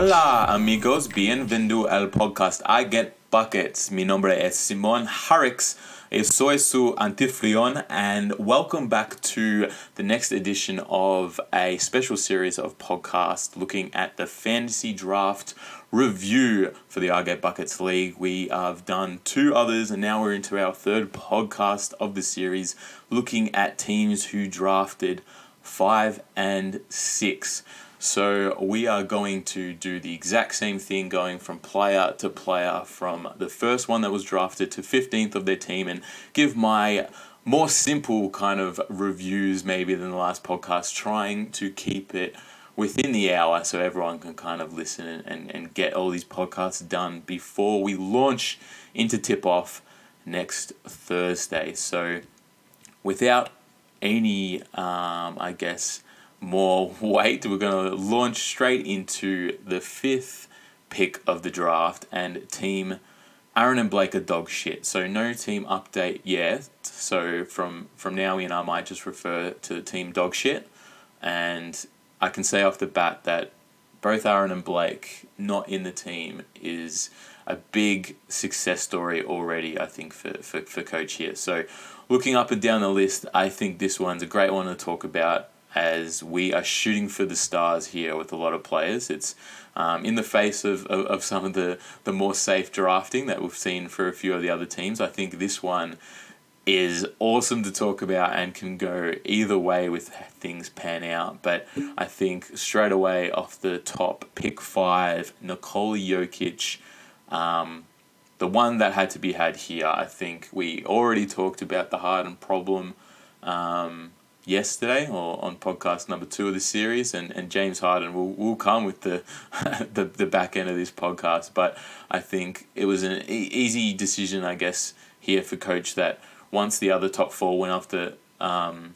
Hola amigos, bienvenido al podcast I Get Buckets. Mi nombre es Simon Harrix. Soy su anfitrión, and welcome back to the next edition of a special series of podcasts looking at the fantasy draft review for the I Get Buckets League. We have done two others, and now we're into our third podcast of the series looking at teams who drafted five and six. So we are going to do the exact same thing, going from player to player, from the first one that was drafted to 15th of their team, and give my more simple kind of reviews maybe than the last podcast, trying to keep it within the hour so everyone can kind of listen and, and, and get all these podcasts done before we launch into tip off next Thursday. So without any, um, I guess, more weight. We're going to launch straight into the fifth pick of the draft and team Aaron and Blake are dog shit. So no team update yet. So from from now in, I might just refer to the team dog shit, and I can say off the bat that both Aaron and Blake not in the team is a big success story already. I think for for, for coach here. So looking up and down the list, I think this one's a great one to talk about as we are shooting for the stars here with a lot of players. It's um, in the face of, of, of, some of the, the more safe drafting that we've seen for a few of the other teams. I think this one is awesome to talk about and can go either way with things pan out. But I think straight away off the top, pick five, Nikola Jokic. Um, the one that had to be had here, I think we already talked about the Harden problem. Um, yesterday or on podcast number two of the series and, and James Harden will, will come with the, the the back end of this podcast. But I think it was an e- easy decision I guess here for coach that once the other top four went off the um,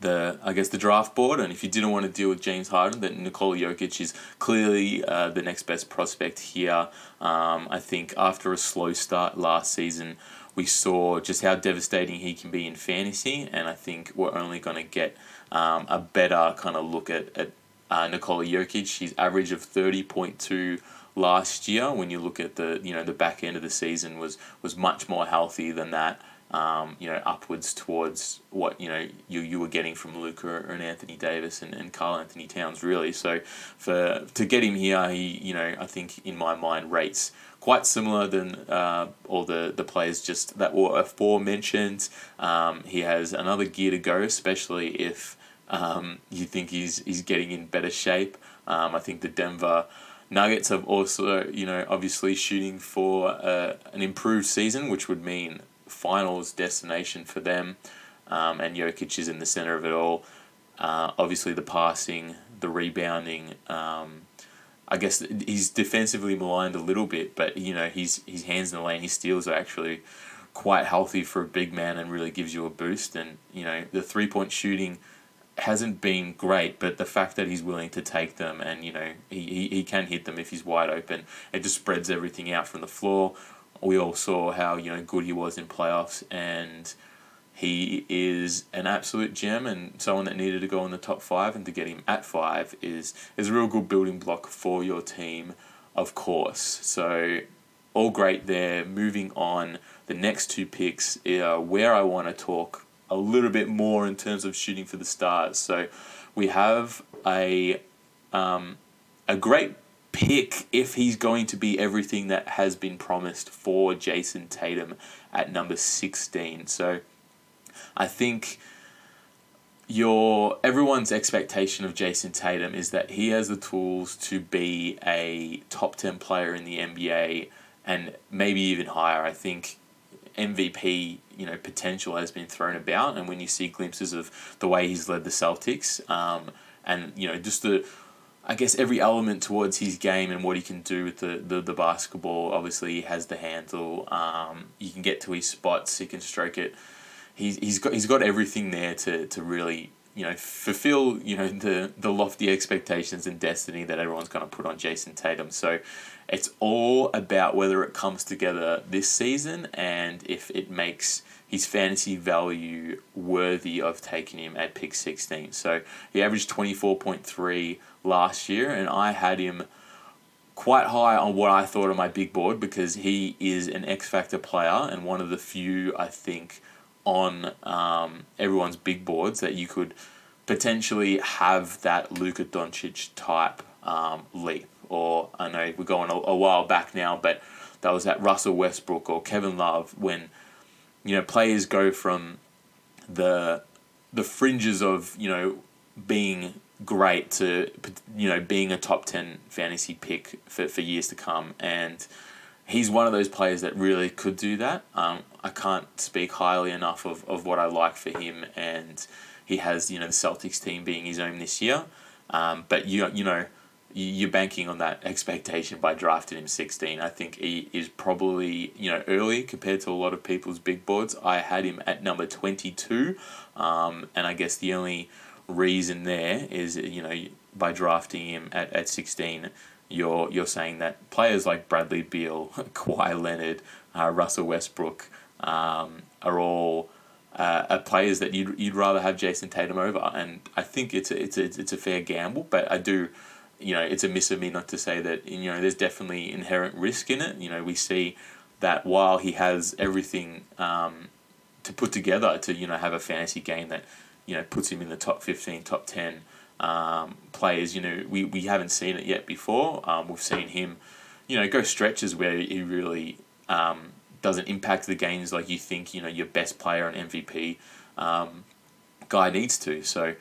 the I guess the draft board and if you didn't want to deal with James Harden that Nikola Jokic is clearly uh, the next best prospect here. Um, I think after a slow start last season we saw just how devastating he can be in fantasy, and I think we're only going to get um, a better kind of look at, at uh, Nikola Jokic. His average of 30.2 last year, when you look at the you know the back end of the season, was was much more healthy than that. Um, you know, upwards towards what you know you, you were getting from Luka and Anthony Davis and, and Karl-Anthony Towns, really. So for to get him here, he you know I think in my mind rates quite similar than uh, all the, the players just that were aforementioned. Um, he has another gear to go, especially if um, you think he's he's getting in better shape. Um, I think the Denver Nuggets have also, you know, obviously shooting for uh, an improved season, which would mean finals destination for them. Um, and Jokic is in the center of it all. Uh, obviously, the passing, the rebounding, um, I guess he's defensively maligned a little bit, but you know his his hands in the lane, his steals are actually quite healthy for a big man and really gives you a boost. And you know the three point shooting hasn't been great, but the fact that he's willing to take them and you know he, he, he can hit them if he's wide open, it just spreads everything out from the floor. We all saw how you know good he was in playoffs and he is an absolute gem and someone that needed to go in the top five, and to get him at five is is a real good building block for your team, of course. So, all great there. Moving on, the next two picks are where I want to talk a little bit more in terms of shooting for the stars. So, we have a um, a great pick if he's going to be everything that has been promised for Jayson Tatum at number 16. So I think your everyone's expectation of Jayson Tatum is that he has the tools to be a top 10 player in the NBA and maybe even higher. I think MVP, you know, potential has been thrown about and when you see glimpses of the way he's led the Celtics um, and you know just the I guess every element towards his game and what he can do with the, the, the basketball. Obviously, he has the handle. Um, you can get to his spots. He can stroke it he's he's got he's got everything there to to really you know fulfill you know the the lofty expectations and destiny that everyone's going to put on Jayson Tatum. So it's all about whether it comes together this season and if it makes his fantasy value worthy of taking him at pick 16. So he averaged 24.3 last year and I had him quite high on what I thought of my big board because he is an X Factor player and one of the few, I think, on um, everyone's big boards that you could potentially have that Luka Doncic type um, leap. Or I know we're going a, a while back now, but that was at Russell Westbrook or Kevin Love when you know players go from the the fringes of you know being great to you know being a top 10 fantasy pick for, for years to come and he's one of those players that really could do that. Um, I can't speak highly enough of, of what I like for him and he has you know the Celtics team being his own this year. Um, but you you know you're banking on that expectation by drafting him 16 I think he is probably you know early compared to a lot of people's big boards. I had him at number 22 um, and I guess the only reason there is you know by drafting him at, at 16 you're you're saying that players like Bradley Beal, Kawhi Leonard, uh, Russell Westbrook um, are all uh, players that you'd, you'd rather have Jayson Tatum over, and I think it's a, it's a, it's a fair gamble, but I do, you know, it's a miss of me not to say that you know there's definitely inherent risk in it. You know, we see that while he has everything um, to put together to you know have a fantasy game that you know puts him in the top 15 top 10 um, players you know we, we haven't seen it yet before. Um, we've seen him you know go stretches where he really um, doesn't impact the games like you think you know your best player and MVP um, guy needs to. So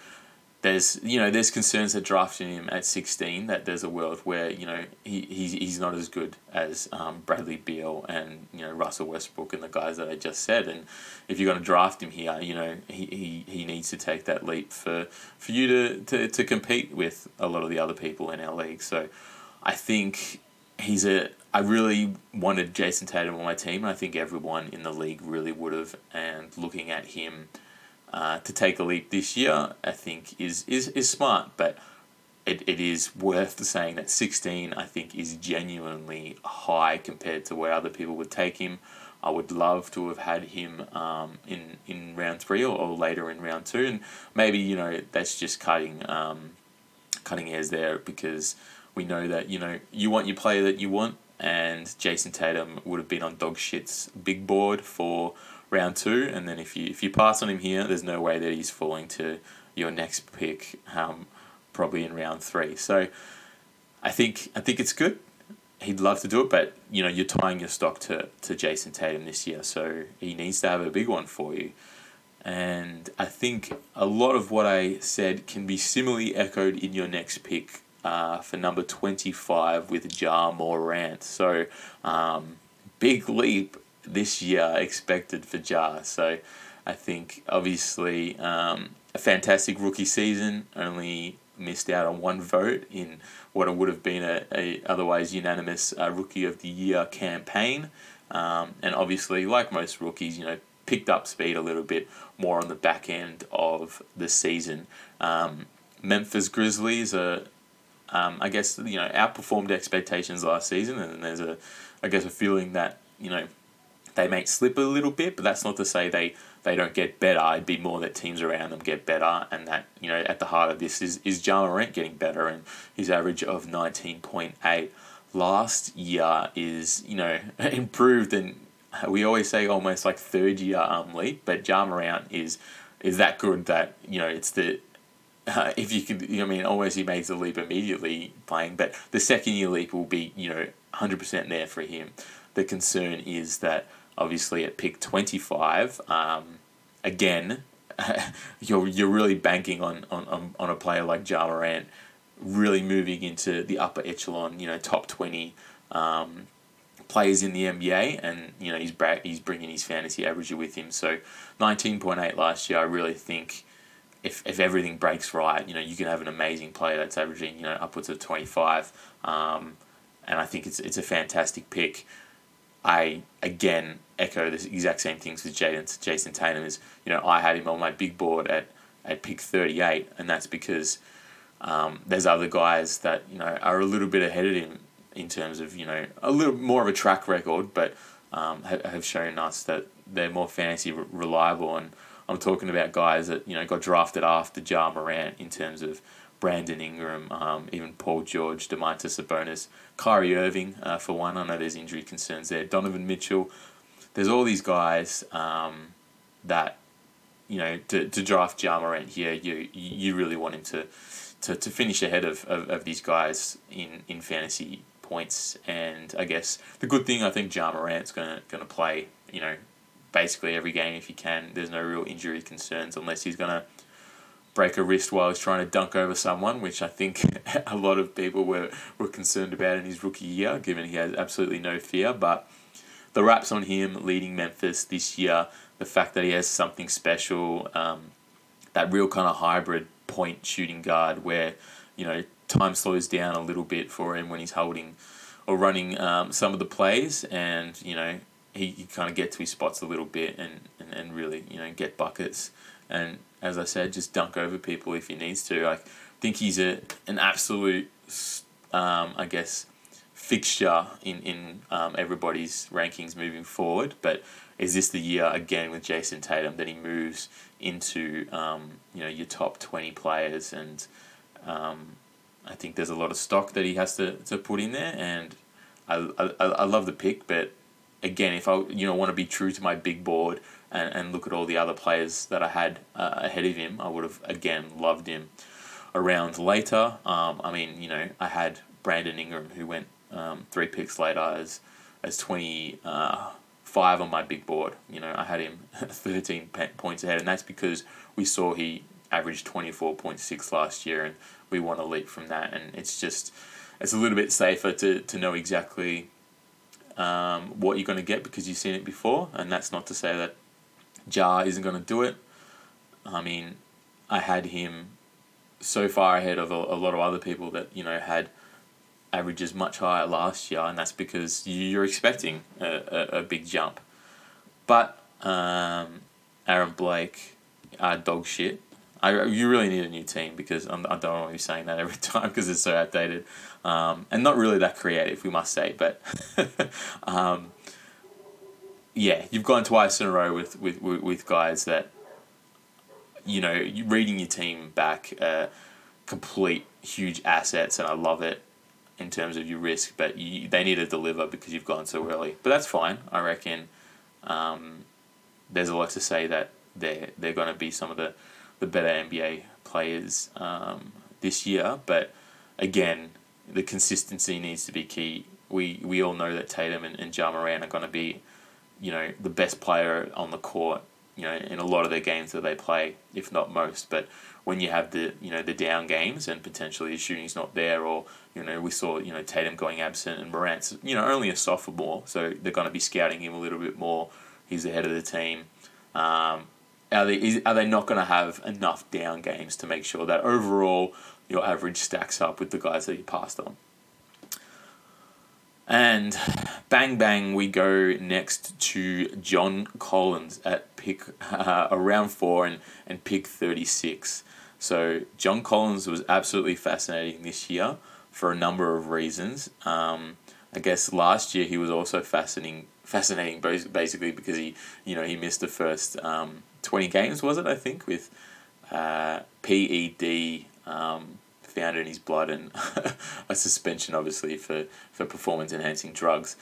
there's you know there's concerns that drafting him at 16 that there's a world where you know he, he's, he's not as good as um, Bradley Beal and you know Russell Westbrook and the guys that I just said. And if you're going to draft him here you know he, he, he needs to take that leap for for you to, to, to compete with a lot of the other people in our league. So I think he's a I really wanted Jayson Tatum on my team. And I think everyone in the league really would have. And looking at him uh, to take a leap this year, I think is is, is smart, but it, it is worth saying that 16 I think is genuinely high compared to where other people would take him. I would love to have had him um, in in round three or, or later in round two, and maybe you know that's just cutting um, cutting hairs there because we know that you know you want your player that you want, and Jayson Tatum would have been on dog shit's big board for round two, and then if you if you pass on him here, there's no way that he's falling to your next pick, um, probably in round three. So I think I think it's good. He'd love to do it, but you know you're tying your stock to to Jayson Tatum this year, so he needs to have a big one for you. And I think a lot of what I said can be similarly echoed in your next pick uh, for number 25 with Ja Morant. So, um, big leap this year expected for Ja. So I think obviously um, a fantastic rookie season. Only missed out on one vote in what would have been a, a otherwise unanimous uh, rookie of the year campaign. Um, and obviously, like most rookies, you know, picked up speed a little bit more on the back end of the season. Um, Memphis Grizzlies are, um, I guess, you know, outperformed expectations last season, and there's a, I guess, a feeling that you know they may slip a little bit, but that's not to say they, they don't get better. It'd be more that teams around them get better, and that you know at the heart of this is is Ja Morant getting better, and his average of nineteen point eight last year is you know improved, and we always say almost like third year um leap, but Ja Morant is is that good that you know it's the uh, if you could, I mean, always he makes the leap immediately playing, but the second year leap will be, you know, 100% there for him. The concern is that obviously at pick 25, um, again, you're, you're really banking on, on, on a player like Ja Morant really moving into the upper echelon, you know, top 20 um, players in the NBA, and, you know, he's, bra- he's bringing his fantasy average with him. So 19.8 last year, I really think if, if everything breaks right, you know, you can have an amazing player that's averaging, you know, upwards of 25. Um, and I think it's, it's a fantastic pick. I again echo the exact same things with Jaden, Jayson Tatum. Is you know I had him on my big board at at pick thirty eight, and that's because um, there's other guys that you know are a little bit ahead of him in terms of you know a little more of a track record, but um, have, shown us that they're more fantasy re- reliable. And I'm talking about guys that you know got drafted after Ja Morant in terms of Brandon Ingram, um, even Paul George, Domantas Sabonis, Kyrie Irving, uh, for one. I know there's injury concerns there. Donovan Mitchell. There's all these guys um, that, you know, to, to draft Ja Morant here, you you really want him to, to, to finish ahead of, of, of these guys in, in fantasy points. And I guess the good thing, I think Ja Morant's going to play, you know, basically every game if he can. There's no real injury concerns unless he's going to break a wrist while he's trying to dunk over someone, which I think a lot of people were, were concerned about in his rookie year, given he has absolutely no fear. But the raps on him leading Memphis this year, the fact that he has something special, um, that real kind of hybrid point shooting guard where, you know, time slows down a little bit for him when he's holding or running um, some of the plays and, you know, he, he kind of get to his spots a little bit and, and, and really, you know, get buckets. And as I said, just dunk over people if he needs to. I think he's a an absolute, um, I guess, fixture in in um, everybody's rankings moving forward. But is this the year again with Jayson Tatum that he moves into um, you know your top twenty players? And um, I think there's a lot of stock that he has to, to put in there, and I, I I love the pick, but again, if I you know want to be true to my big board and, and look at all the other players that I had uh, ahead of him, I would have again loved him around later. Um, I mean, you know, I had Brandon Ingram who went um, three picks later as as twenty uh, five on my big board. You know, I had him thirteen points ahead, and that's because we saw he averaged twenty four point six last year, and we want to leap from that. And it's just it's a little bit safer to to know exactly um, what you're going to get because you've seen it before, and that's not to say that Ja isn't going to do it. I mean, I had him so far ahead of a, a lot of other people that you know had averages much higher last year, and that's because you're expecting a, a, a big jump. But um, Aaron Blake, uh, dog shit. I, you really need a new team because I'm, I don't want to be saying that every time because it's so outdated um, and not really that creative, we must say. But um, yeah, you've gone twice in a row with, with, with guys that, you know, reading your team back, uh, complete huge assets, and I love it in terms of your risk, but you, they need to deliver because you've gone so early. But that's fine. I reckon um, there's a lot to say that they're, they're going to be some of the the better NBA players um, this year. But again, the consistency needs to be key. We we all know that Tatum and, and Ja Morant are going to be, you know, the best player on the court. You know, in a lot of their games that they play, if not most. But when you have the you know the down games and potentially his shooting's not there, or you know we saw you know Tatum going absent and Morant's you know only a sophomore, so they're going to be scouting him a little bit more. He's the head of the team. Um, are they is, are they not going to have enough down games to make sure that overall your average stacks up with the guys that you passed on? And bang bang, we go next to John Collins at pick uh, around four and, and pick 36. So John Collins was absolutely fascinating this year for a number of reasons. Um, I guess last year he was also fascinating, fascinating basically because he, you know, he missed the first um, 20 games, was it, I think, with uh, PED um, found in his blood and a suspension, obviously, for, for performance enhancing drugs.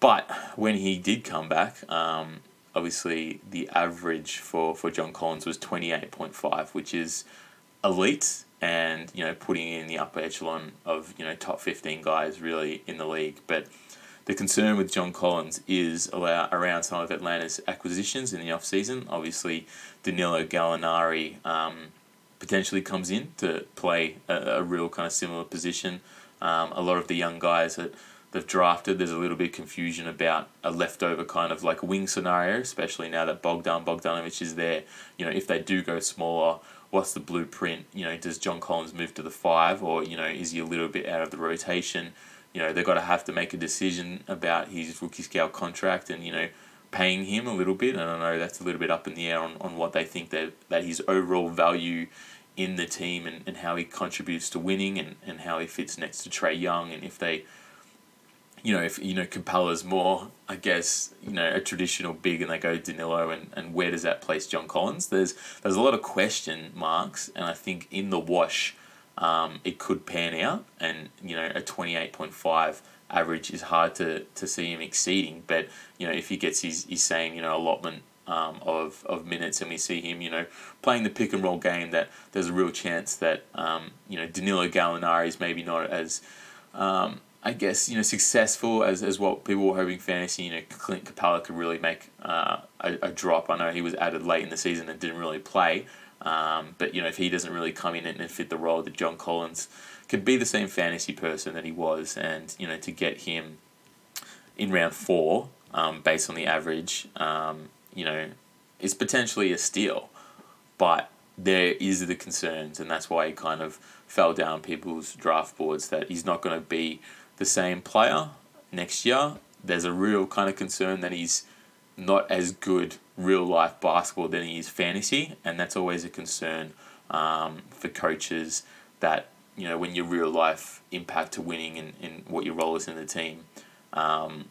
But when he did come back, um, obviously the average for, for John Collins was 28.5, which is elite and, you know, putting in the upper echelon of, you know, top 15 guys really in the league. But the concern with John Collins is around some of Atlanta's acquisitions in the off-season. Obviously, Danilo Gallinari um, potentially comes in to play a, a real kind of similar position. Um, a lot of the young guys that they've drafted, there's a little bit of confusion about a leftover kind of like wing scenario, especially now that Bogdan Bogdanovic is there. You know, if they do go smaller, what's the blueprint? You know, does John Collins move to the five, or you know, is he a little bit out of the rotation? you know, they've got to have to make a decision about his rookie scale contract and, you know, paying him a little bit. And I know that's a little bit up in the air on, on what they think that, that his overall value in the team and, and how he contributes to winning and, and how he fits next to Trae Young and if they you know, if you know Capela's more, I guess, you know, a traditional big and they go Danilo and, and where does that place John Collins? There's there's a lot of question marks and I think in the wash um, it could pan out, and you know a twenty eight point five average is hard to, to see him exceeding. But you know if he gets his, his same you know allotment um, of of minutes, and we see him you know playing the pick and roll game, that there's a real chance that um, you know Danilo Gallinari is maybe not as um, I guess you know successful as, as what people were hoping fantasy. You know, Clint Capela could really make uh, a, a drop. I know he was added late in the season and didn't really play, um, but you know if he doesn't really come in and fit the role that John Collins could be the same fantasy person that he was, and you know to get him in round four um, based on the average, um, you know, is potentially a steal, but there is the concerns, and that's why he kind of fell down people's draft boards that he's not going to be the same player next year, there's a real kind of concern that he's not as good real life basketball than he is fantasy, and that's always a concern um, for coaches that you know when your real life impact to winning and, and what your role is in the team, um,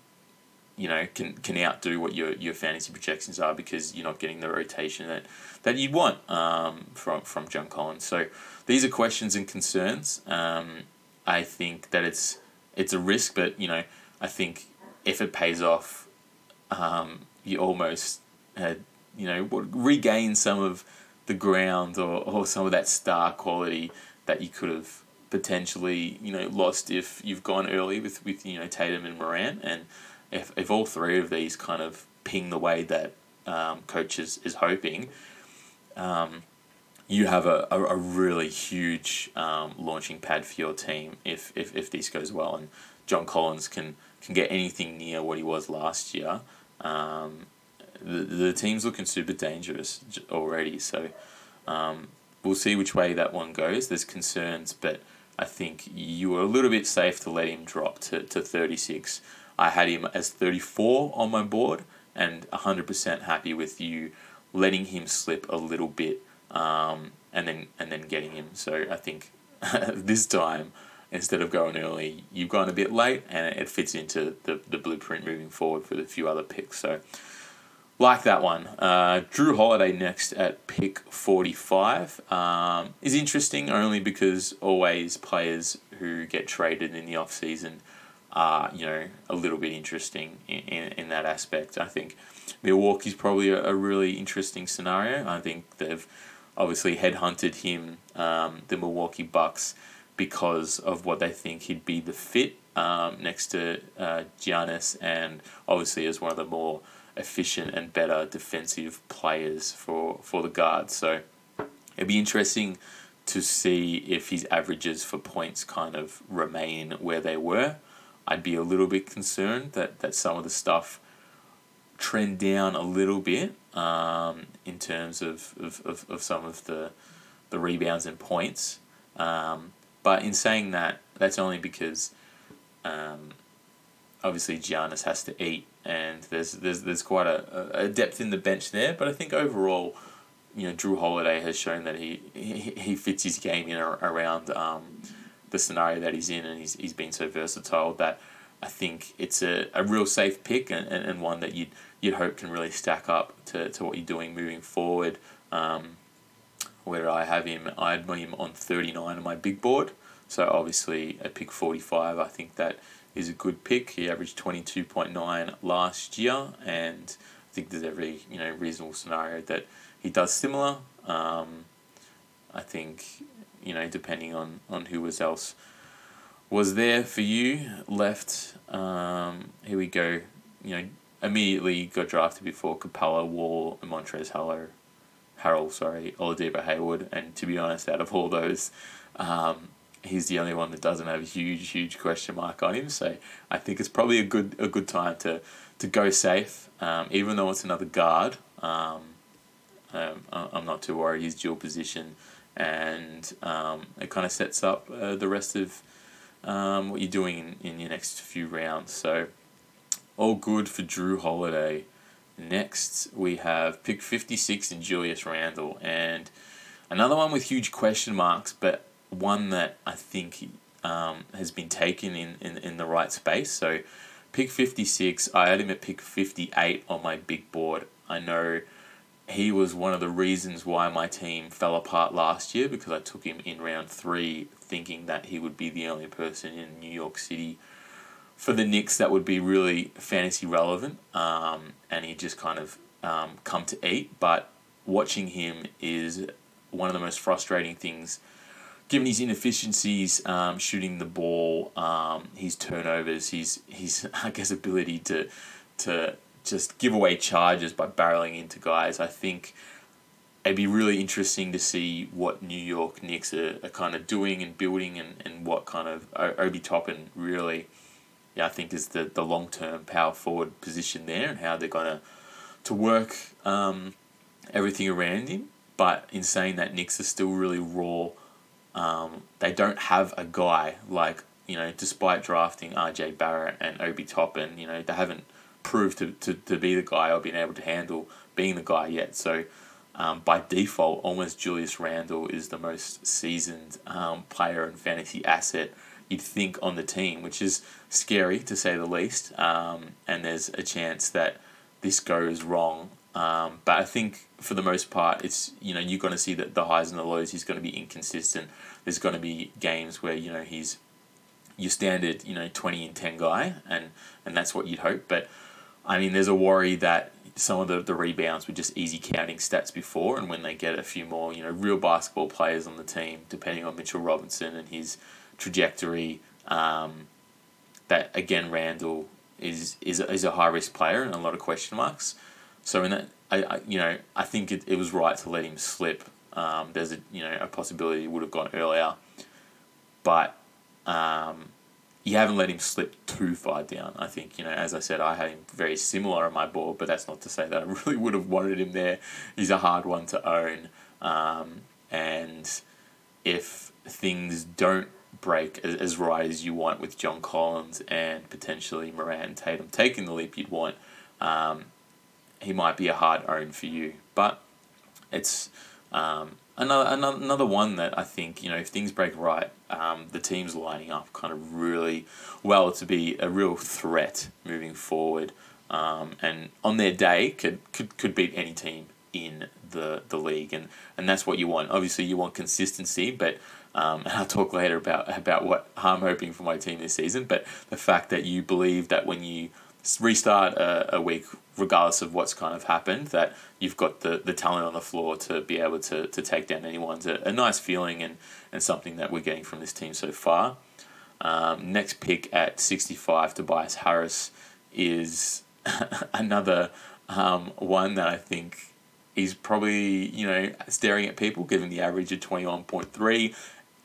you know can can outdo what your, your fantasy projections are because you're not getting the rotation that that you want um, from from John Collins. So these are questions and concerns. Um, I think that it's it's a risk, but you know, I think if it pays off, um, you almost uh, you know regain some of the ground or, or some of that star quality that you could have potentially you know lost if you've gone early with with you know Tatum and Morant. and if if all three of these kind of ping the way that um, coaches is hoping. Um, you have a, a, a really huge um, launching pad for your team if, if, if this goes well and John Collins can, can get anything near what he was last year. Um, the, the team's looking super dangerous already, so um, we'll see which way that one goes. There's concerns, but I think you were a little bit safe to let him drop to, to 36. I had him as 34 on my board and 100% happy with you letting him slip a little bit um, and then and then getting him. So I think this time instead of going early, you've gone a bit late, and it fits into the, the blueprint moving forward for the few other picks. So like that one. Uh, Jrue Holiday next at pick 45 um, is interesting only because always players who get traded in the off season are, you know, a little bit interesting in, in, in that aspect. I think Milwaukee's probably a, a really interesting scenario. I think they've obviously headhunted him, um, the Milwaukee Bucks, because of what they think he'd be the fit um, next to uh, Giannis, and obviously as one of the more efficient and better defensive players for, for the guards. So it'd be interesting to see if his averages for points kind of remain where they were. I'd be a little bit concerned that, that some of the stuff trend down a little bit um, in terms of, of, of, of, some of the, the rebounds and points. Um, but in saying that, that's only because um, obviously Giannis has to eat, and there's there's there's quite a, a depth in the bench there. But I think overall, you know, Jrue Holiday has shown that he he, he fits his game in around um, the scenario that he's in, and he's he's been so versatile that I think it's a, a real safe pick and, and, and one that you'd you'd hope can really stack up to, to what you're doing moving forward. Um, where I have him, I had him on 39 on my big board. So obviously at pick 45, I think that is a good pick. He averaged 22.9 last year, and I think there's every you know reasonable scenario that he does similar. Um, I think you know depending on on who was else was there for you left. Um, here we go. You know immediately got drafted before Capela, Wall, and Montrezl Harrell. Harrell, sorry, Oladipo Hayward, and to be honest, out of all those, um, he's the only one that doesn't have a huge, huge question mark on him. So I think it's probably a good, a good time to, to go safe, um, even though it's another guard. Um, um, I'm not too worried. He's dual position, and um, it kind of sets up uh, the rest of um, what you're doing in, in your next few rounds. So all good for Jrue Holiday. Next, we have pick 56 in Julius Randle, and another one with huge question marks, but one that I think um, has been taken in, in, in the right space. So, pick 56, I had him at pick 58 on my big board. I know he was one of the reasons why my team fell apart last year because I took him in round three, thinking that he would be the only person in New York City for the Knicks that would be really fantasy relevant, um, and he just kind of um, come to eat. But watching him is one of the most frustrating things, given his inefficiencies, um, shooting the ball, um, his turnovers, his his I guess ability to to just give away charges by barreling into guys. I think it'd be really interesting to see what New York Knicks are, are kind of doing and building and, and what kind of Obi Toppin really, yeah, I think is the, the long term power forward position there and how they're going to to work um, everything around him. But in saying that, Knicks are still really raw. Um, they don't have a guy like you know, despite drafting R.J. Barrett and Obi Toppin, you know, they haven't proved to, to, to be the guy or been able to handle being the guy yet. So um, by default, almost Julius Randle is the most seasoned um, player and fantasy asset you'd think on the team, which is scary to say the least. Um, and there's a chance that this goes wrong. Um, but I think for the most part, it's you know you're going to see that the highs and the lows. He's going to be inconsistent. There's going to be games where you know he's your standard you know twenty and ten guy, and and that's what you'd hope. But I mean, there's a worry that some of the, the rebounds were just easy counting stats before, and when they get a few more, you know, real basketball players on the team, depending on Mitchell Robinson and his trajectory, um, that again Randle is is is a high risk player and a lot of question marks. So in that, I, I you know I think it, it was right to let him slip. Um, there's a you know a possibility he would have gone earlier, but um, you haven't let him slip too far down. I think, you know, as I said, I had him very similar on my board, but that's not to say that I really would have wanted him there. He's a hard one to own. Um, and if things don't break as, as right as you want with John Collins and potentially Morant Tatum taking the leap you'd want, um, he might be a hard own for you. But it's um, another, another another one that I think you know if things break right, um, the team's lining up kind of really well to be a real threat moving forward, um, and on their day could could could beat any team in the the league, and and that's what you want. Obviously, you want consistency, but. Um, and I'll talk later about about what I'm hoping for my team this season. But the fact that you believe that when you restart a, a week regardless of what's kind of happened, that you've got the, the talent on the floor to be able to, to take down anyone's a, a nice feeling and, and something that we're getting from this team so far. Um, next pick at 65, Tobias Harris, is another um, one that I think is probably, you know, staring at people, given the average of 21.3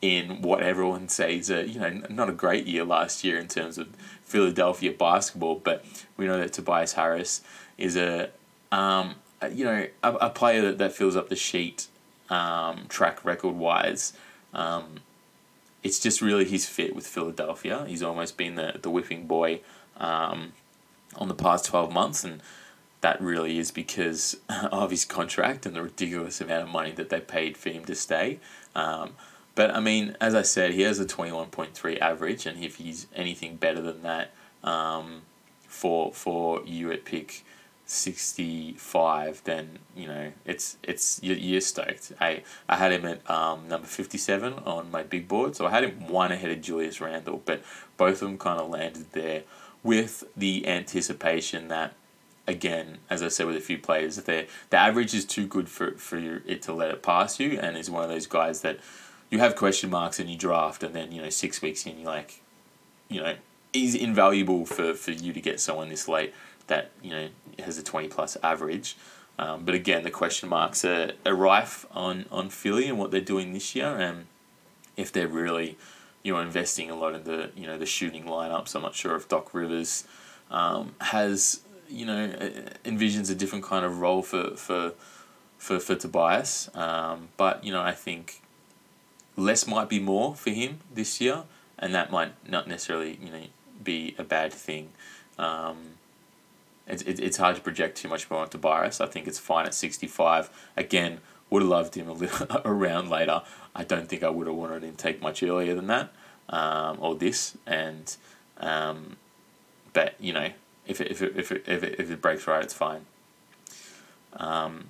in what everyone says, a, you know, not a great year last year in terms of Philadelphia basketball, but we know that Tobias Harris is a, um, a you know a, a, player that, that fills up the sheet um, track record wise. Um, it's just really his fit with Philadelphia. He's almost been the, the whipping boy um, on the past 12 months, and that really is because of his contract and the ridiculous amount of money that they paid for him to stay. Um, but I mean, as I said, he has a 21.3 average, and if he's anything better than that um, for for you at pick 65, then you know it's it's you're, you're stoked. I I had him at um, number 57 on my big board, so I had him one ahead of Julius Randle, but both of them kind of landed there with the anticipation that again, as I said with a few players, that the average is too good for, for it to let it pass you, and is one of those guys that you have question marks and you draft, and then you know six weeks in, you're like, you know, is invaluable for, for you to get someone this late that you know has a 20 plus average. Um, but again, the question marks are, are rife on, on Philly and what they're doing this year, and if they're really you know investing a lot in the you know the shooting lineups. I'm not sure if Doc Rivers um, has you know envisions a different kind of role for for for, for Tobias. Um, but you know I think less might be more for him this year, and that might not necessarily you know be a bad thing. Um, it's, it, it's hard to project too much more on Tobias. I think it's fine at 65. Again, would have loved him a little around later. I don't think I would have wanted him to take much earlier than that, um, or this. And um, but you know, if it, if it, if it, if it, if it breaks right, it's fine. Um,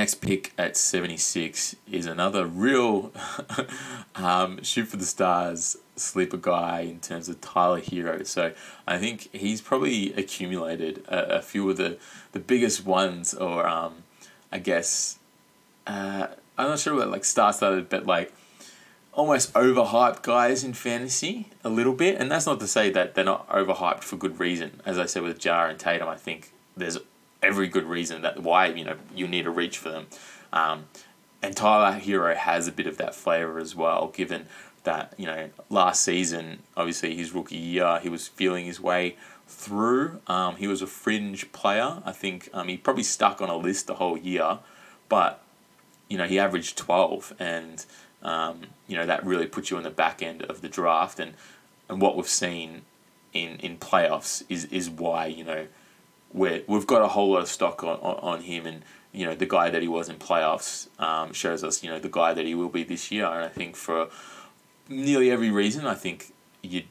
Next pick at 76 is another real um, shoot for the stars sleeper guy in terms of Tyler Herro. So I think he's probably accumulated a, a few of the, the biggest ones, or um, I guess, uh, I'm not sure what like star started, but like almost overhyped guys in fantasy a little bit. And that's not to say that they're not overhyped for good reason. As I said with Ja and Tatum, I think there's every good reason that why you know you need to reach for them. Um, and Tyler Herro has a bit of that flavour as well, given that you know last season, obviously his rookie year, he was feeling his way through. Um, he was a fringe player. I think um, he probably stuck on a list the whole year, but you know he averaged twelve, and um, you know that really puts you on the back end of the draft, and and what we've seen in in playoffs is is why you know we we've got a whole lot of stock on, on, on him and you know the guy that he was in playoffs um, shows us you know the guy that he will be this year. And I think for nearly every reason I think you'd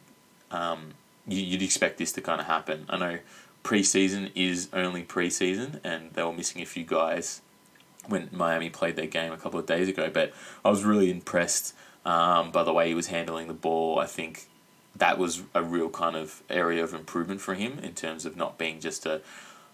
um, you, would expect this to kind of happen. I know preseason is only preseason and they were missing a few guys when Miami played their game a couple of days ago but I was really impressed um, by the way he was handling the ball. I think that was a real kind of area of improvement for him in terms of not being just a,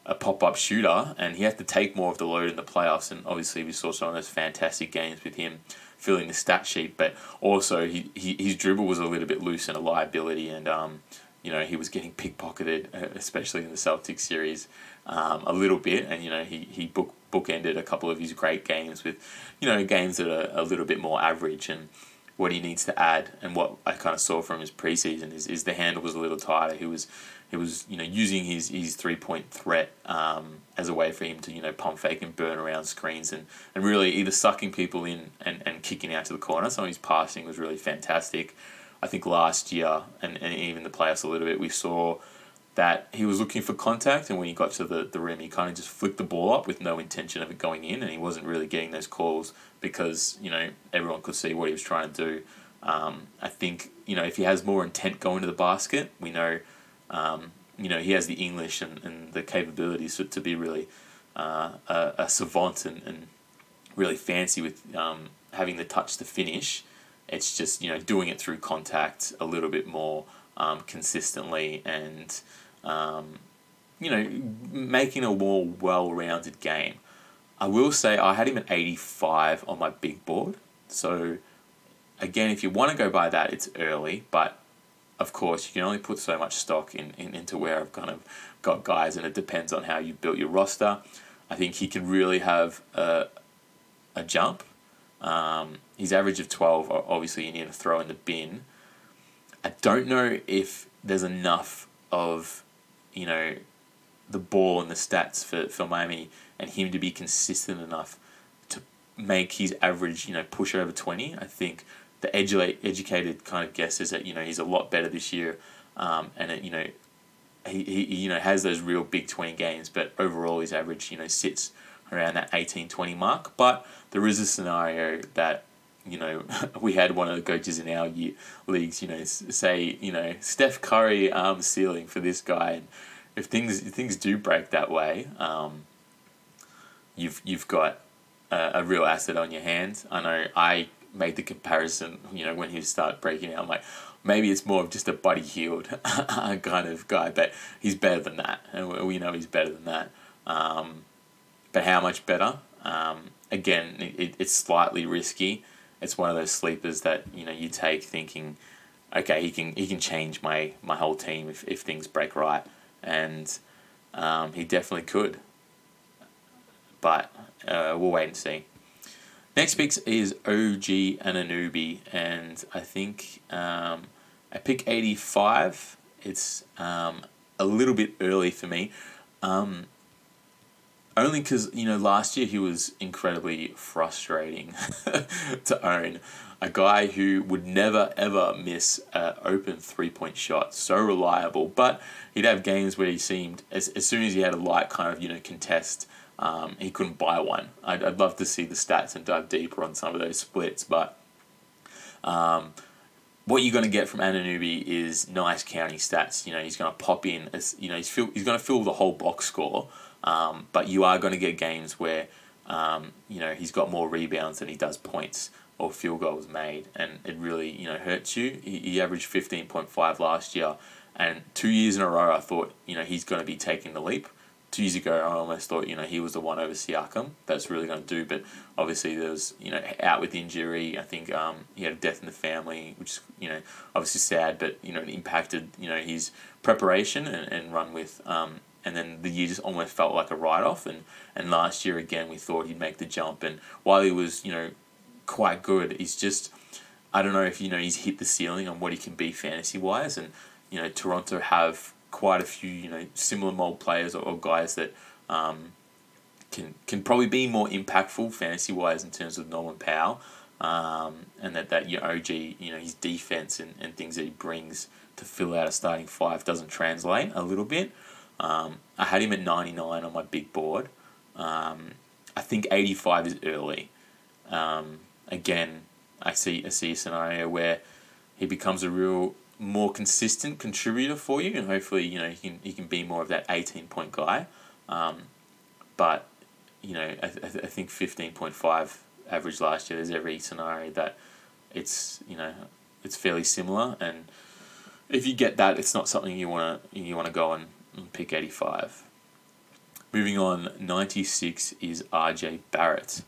a pop up shooter. And he had to take more of the load in the playoffs. And obviously, we saw some of those fantastic games with him filling the stat sheet. But also, he, he his dribble was a little bit loose and a liability. And, um, you know, he was getting pickpocketed, uh, especially in the Celtics series, um, a little bit. And, you know, he, he book, bookended a couple of his great games with, you know, games that are a little bit more average. And, what he needs to add and what I kind of saw from his preseason is, is the handle was a little tighter. He was he was you know using his, his three point threat um, as a way for him to you know pump fake and burn around screens and, and really either sucking people in and, and kicking out to the corner. Some of his passing was really fantastic. I think last year and, and even the playoffs a little bit we saw that he was looking for contact, and when he got to the, the rim, he kind of just flicked the ball up with no intention of it going in, and he wasn't really getting those calls because you know everyone could see what he was trying to do. Um, I think you know if he has more intent going to the basket, we know um, you know he has the English and, and the capabilities to, to be really uh, a, a, savant and, and really fancy with um, having the touch to finish. It's just you know doing it through contact a little bit more um, consistently and um, you know, making a more well rounded game. I will say I had him at 85 on my big board. So, again, if you want to go by that, it's early, but of course, you can only put so much stock in, in into where I've kind of got guys, and it depends on how you built your roster. I think he can really have a, a jump. Um, his average of 12, obviously, you need to throw in the bin. I don't know if there's enough of you know, the ball and the stats for, for Miami and him to be consistent enough to make his average, you know, push over 20. I think the edu- educated kind of guess is that, you know, he's a lot better this year. Um, and, it, you know, he, he, you know, has those real big 20 games, but overall his average, you know, sits around that 18, 20 mark. But there is a scenario that you know, we had one of the coaches in our year, leagues, you know, say, you know, Steph Curry arm ceiling for this guy, and if things if things do break that way, um, you've you've got a, a, real asset on your hands. I know I made the comparison, you know, when he started breaking out, I'm like, maybe it's more of just a Buddy Hield kind of guy, but he's better than that, and we know he's better than that. Um, but how much better? Um, again, it, it's slightly risky it's one of those sleepers that you know you take thinking, okay, he can he can change my my whole team if, if things break right, and um, he definitely could. But uh, we'll wait and see. Next pick is OG Anunoby, and I think um, I pick eighty five. It's um, a little bit early for me. Um, only because you know last year he was incredibly frustrating to own a guy who would never ever miss an open three point shot so reliable but he'd have games where he seemed as, as soon as he had a light kind of you know contest um, he couldn't buy one I'd, I'd love to see the stats and dive deeper on some of those splits but um, what you're going to get from Anunoby is nice counting stats. You know, he's going to pop in as you know he's fill, he's going to fill the whole box score, um, but you are going to get games where um, you know, he's got more rebounds than he does points or field goals made, and it really you know hurts you. He, he averaged fifteen point five last year, and two years in a row, I thought you know he's going to be taking the leap. Two years ago, I almost thought you know he was the one over Siakam that's really going to do, but obviously there was you know out with injury. I think um, he had a death in the family, which is you know obviously sad, but you know it impacted you know his preparation and, and run with. Um, and then the year just almost felt like a write off. And, and last year again, we thought he'd make the jump. And while he was you know quite good. He's just I don't know if you know he's hit the ceiling on what he can be fantasy wise, and you know Toronto have quite a few you know similar mold players or, or guys that um, can can probably be more impactful fantasy wise in terms of Norman Powell, um, and that that your OG you know his defense and, and things that he brings to fill out a starting five doesn't translate a little bit. Um, I had him at ninety nine on my big board. Um, I think eighty five is early. Um, again, I see I see a scenario where he becomes a real more consistent contributor for you, and hopefully, you know, he can he can be more of that eighteen point guy. Um, but you know, I, th- I think fifteen point five average last year. There's every scenario that it's you know it's fairly similar, and if you get that, it's not something you wanna you wanna go and, pick eighty five. Moving on, ninety six is RJ Barrett.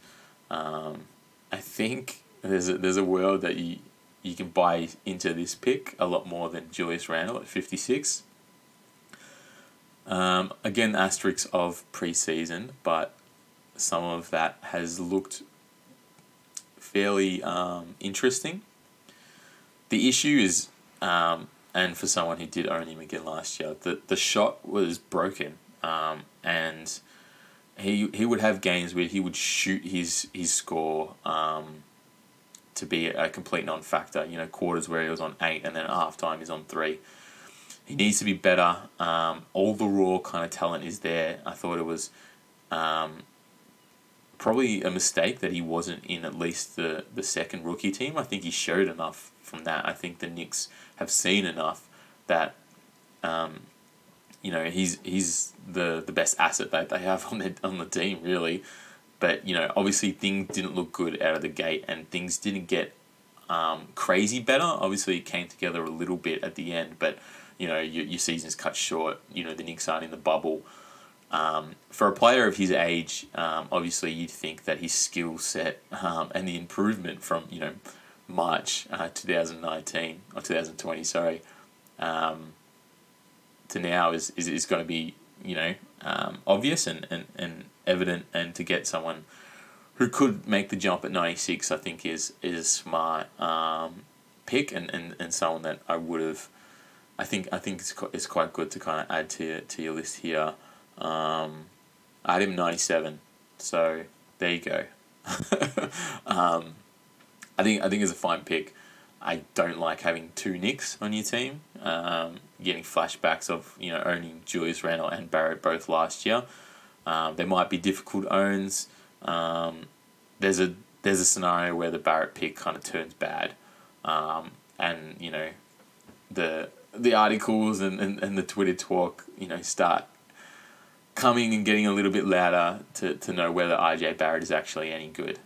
Um, I think there's a, there's a world that you you can buy into this pick a lot more than Julius Randle at 56. Um, again, asterisks of preseason, but some of that has looked fairly um, interesting. The issue is, um, and for someone who did own him again last year, the, the shot was broken. Um, and he he would have games where he would shoot his his score um, to be a complete non-factor. You know, quarters where he was on eight, and then at halftime he's on three. He needs to be better. Um, all the raw kind of talent is there. I thought it was um, probably a mistake that he wasn't in at least the, the second rookie team. I think he showed enough from that. I think the Knicks have seen enough that um, you know he's he's the the best asset that they have on the on the team really. But you know, obviously things didn't look good out of the gate, and things didn't get um, crazy better. Obviously, it came together a little bit at the end, but you know, your, your season's cut short. You know, the Knicks aren't in the bubble. Um, for a player of his age, um, obviously you'd think that his skill set um, and the improvement from you know March uh, 2019 or 2020, sorry, um, to now is, is, is going to be you know um, obvious and, and, and evident and to get someone who could make the jump at 96 I think is is a smart um, pick and, and, and someone that I would have I think I think it's quite, it's quite good to kind of add to your, to your list here um, I had him 97 so there you go um, I think I think it's a fine pick I don't like having two Knicks on your team. Um, getting flashbacks of you know owning Julius Randle and Barrett both last year. Um, there might be difficult owns. Um, there's a there's a scenario where the Barrett pick kind of turns bad, um, and you know the the articles and, and, and the Twitter talk you know start coming and getting a little bit louder to, to know whether RJ Barrett is actually any good.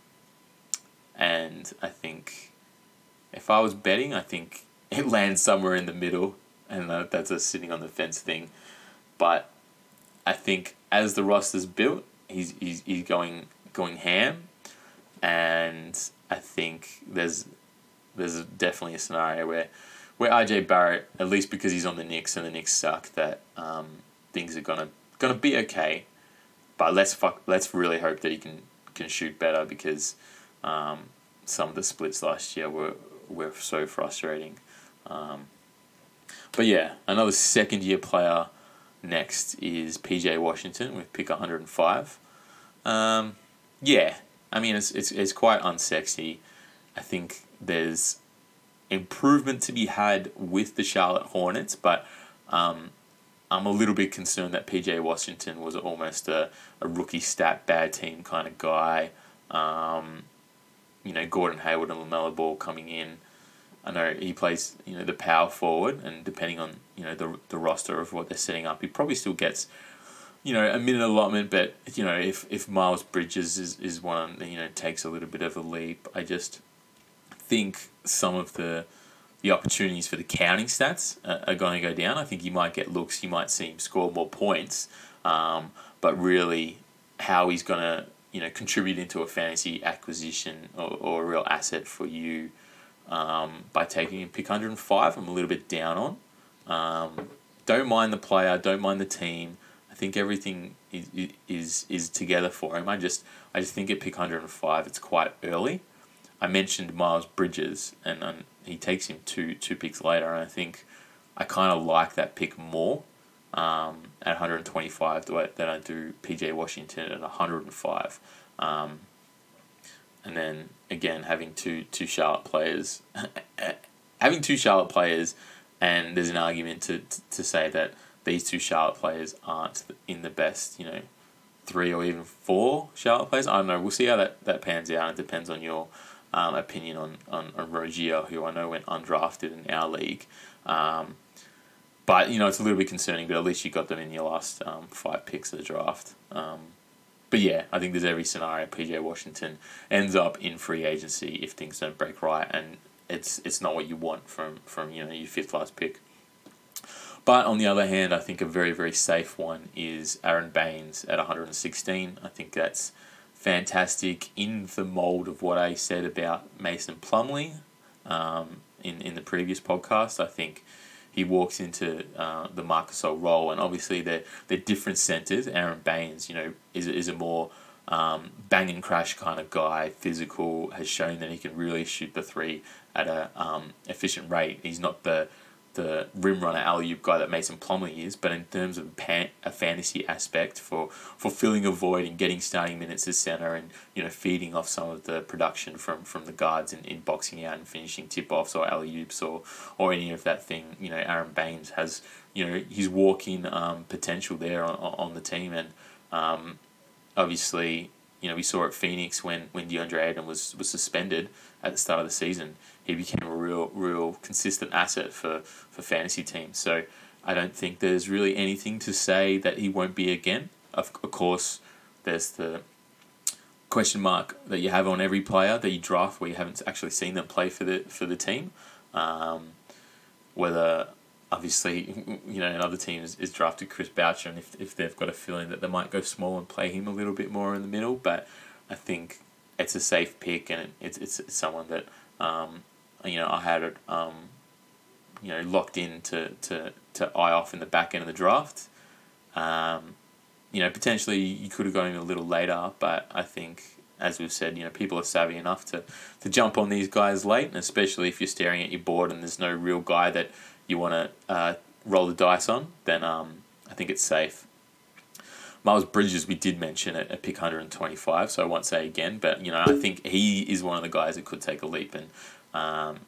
And I think if I was betting, I think it lands somewhere in the middle, and that's a sitting on the fence thing. But I think as the roster's built, he's he's, he's going going ham, and I think there's there's definitely a scenario where where RJ Barrett, at least because he's on the Knicks and the Knicks suck, that um, things are gonna gonna be okay. But let's fuck, let's really hope that he can can shoot better because um, some of the splits last year were were so frustrating. Um, but yeah, another second year player next is PJ Washington with pick 105. Um, yeah, I mean, it's, it's, it's quite unsexy. I think there's improvement to be had with the Charlotte Hornets, but um, I'm a little bit concerned that PJ Washington was almost a, a rookie stat bad team kind of guy. Um, you know, Gordon Hayward and LaMelo Ball coming in. I know he plays, you know, the power forward, and depending on you know the the roster of what they're setting up, he probably still gets you know, a minute allotment, but you know, if if Miles Bridges is, is one, you know, takes a little bit of a leap, I just think some of the the opportunities for the counting stats are, are going to go down. I think you might get looks, you might see him score more points, um, but really, how he's going to you know contribute into a fantasy acquisition or, or a real asset for you um, by taking pick 105, I'm a little bit down on. Um, don't mind the player, don't mind the team. I think everything is, is is together for him. I just I just think at pick 105 it's quite early. I mentioned Miles Bridges and, and he takes him two two picks later, and I think I kind of like that pick more um, at 125 than I do PJ Washington at 105. Um, and then again having two two Charlotte players, having two Charlotte players, and there's an argument to, to, to say that these two Charlotte players aren't in the best, you know, three or even four Charlotte players. I don't know. We'll see how that, that pans out. It depends on your um, opinion on, on, on Rozier, who I know went undrafted in our league. Um, but, you know, it's a little bit concerning, but at least you got them in your last um, five picks of the draft. Um, but yeah, I think there's every scenario PJ Washington ends up in free agency if things don't break right, and it's it's not what you want from from you know your fifth last pick. But on the other hand, I think a very very safe one is Aron Baynes at 116. I think that's fantastic in the mold of what I said about Mason Plumlee um, in in the previous podcast. I think he walks into uh, the Marc Gasol role, and obviously they're, they're different centers. Aron Baynes, you know, is, is a more um, bang and crash kind of guy, physical, has shown that he can really shoot the three at a um, efficient rate. He's not the the rim runner alley oop guy that Mason Plumlee is, but in terms of pan- a fantasy aspect for, for filling a void and getting starting minutes as center and you know feeding off some of the production from, from the guards in, in boxing out and finishing tip offs or alley oops or or any of that thing, you know Aron Baynes has you know his walking um, potential there on, on the team. And um, obviously you know we saw at Phoenix when when DeAndre Ayton was was suspended at the start of the season he became a real, real consistent asset for, for fantasy teams. So I don't think there's really anything to say that he won't be again. Of, of course, there's the question mark that you have on every player that you draft where you haven't actually seen them play for the for the team. Um, whether obviously you know another team is, is drafted Chris Boucher and if, if they've got a feeling that they might go small and play him a little bit more in the middle, but I think it's a safe pick and it's it's, it's someone that um, you know, I had it, um, you know, locked in to, to, to eye off in the back end of the draft. Um, you know, potentially you could have gone in a little later, but I think, as we've said, you know, people are savvy enough to, to jump on these guys late, and especially if you're staring at your board and there's no real guy that you want to uh, roll the dice on, then um, I think it's safe. Miles Bridges, we did mention at, at pick 125, so I won't say again, but you know, I think he is one of the guys that could take a leap and um,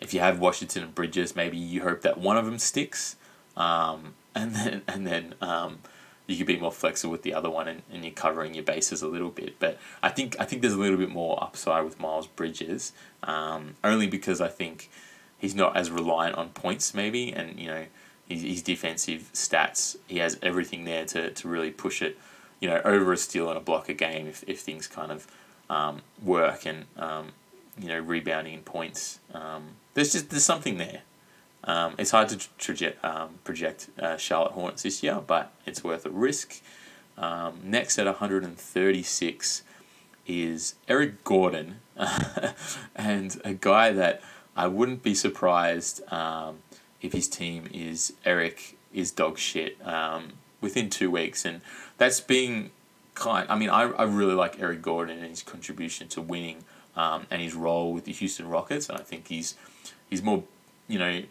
if you have Washington and Bridges, maybe you hope that one of them sticks, um, and then and then um, you could be more flexible with the other one, and, and you're covering your bases a little bit. But I think I think there's a little bit more upside with Miles Bridges, um, only because I think he's not as reliant on points, maybe, and you know his, his defensive stats, he has everything there to, to really push it, you know, over a steal and a block a game if, if things kind of um, work and um, you know, rebounding in points. Um, there's just there's something there. Um, it's hard to traje- um, project uh, Charlotte Hornets this year, but it's worth a risk. Um, next at 136 is Eric Gordon, and a guy that I wouldn't be surprised um, if his team is Eric is dog shit um, within two weeks, and that's being kind. I mean, I, I really like Eric Gordon and his contribution to winning um, and his role with the Houston Rockets. And I think he's he's more, you know,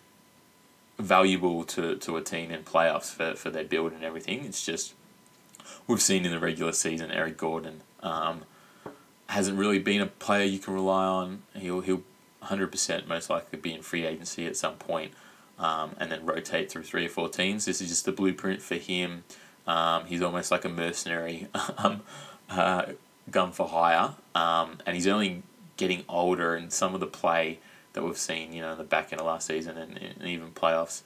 valuable to, to a team in playoffs for, for their build and everything. It's just we've seen in the regular season Eric Gordon um, hasn't really been a player you can rely on. He'll he'll hundred percent most likely be in free agency at some point, um, and then rotate through three or four teams. This is just the blueprint for him. Um, he's almost like a mercenary, um, uh, gun for hire, um, and he's only getting older and some of the play that we've seen, you know, in the back end of last season and, and even playoffs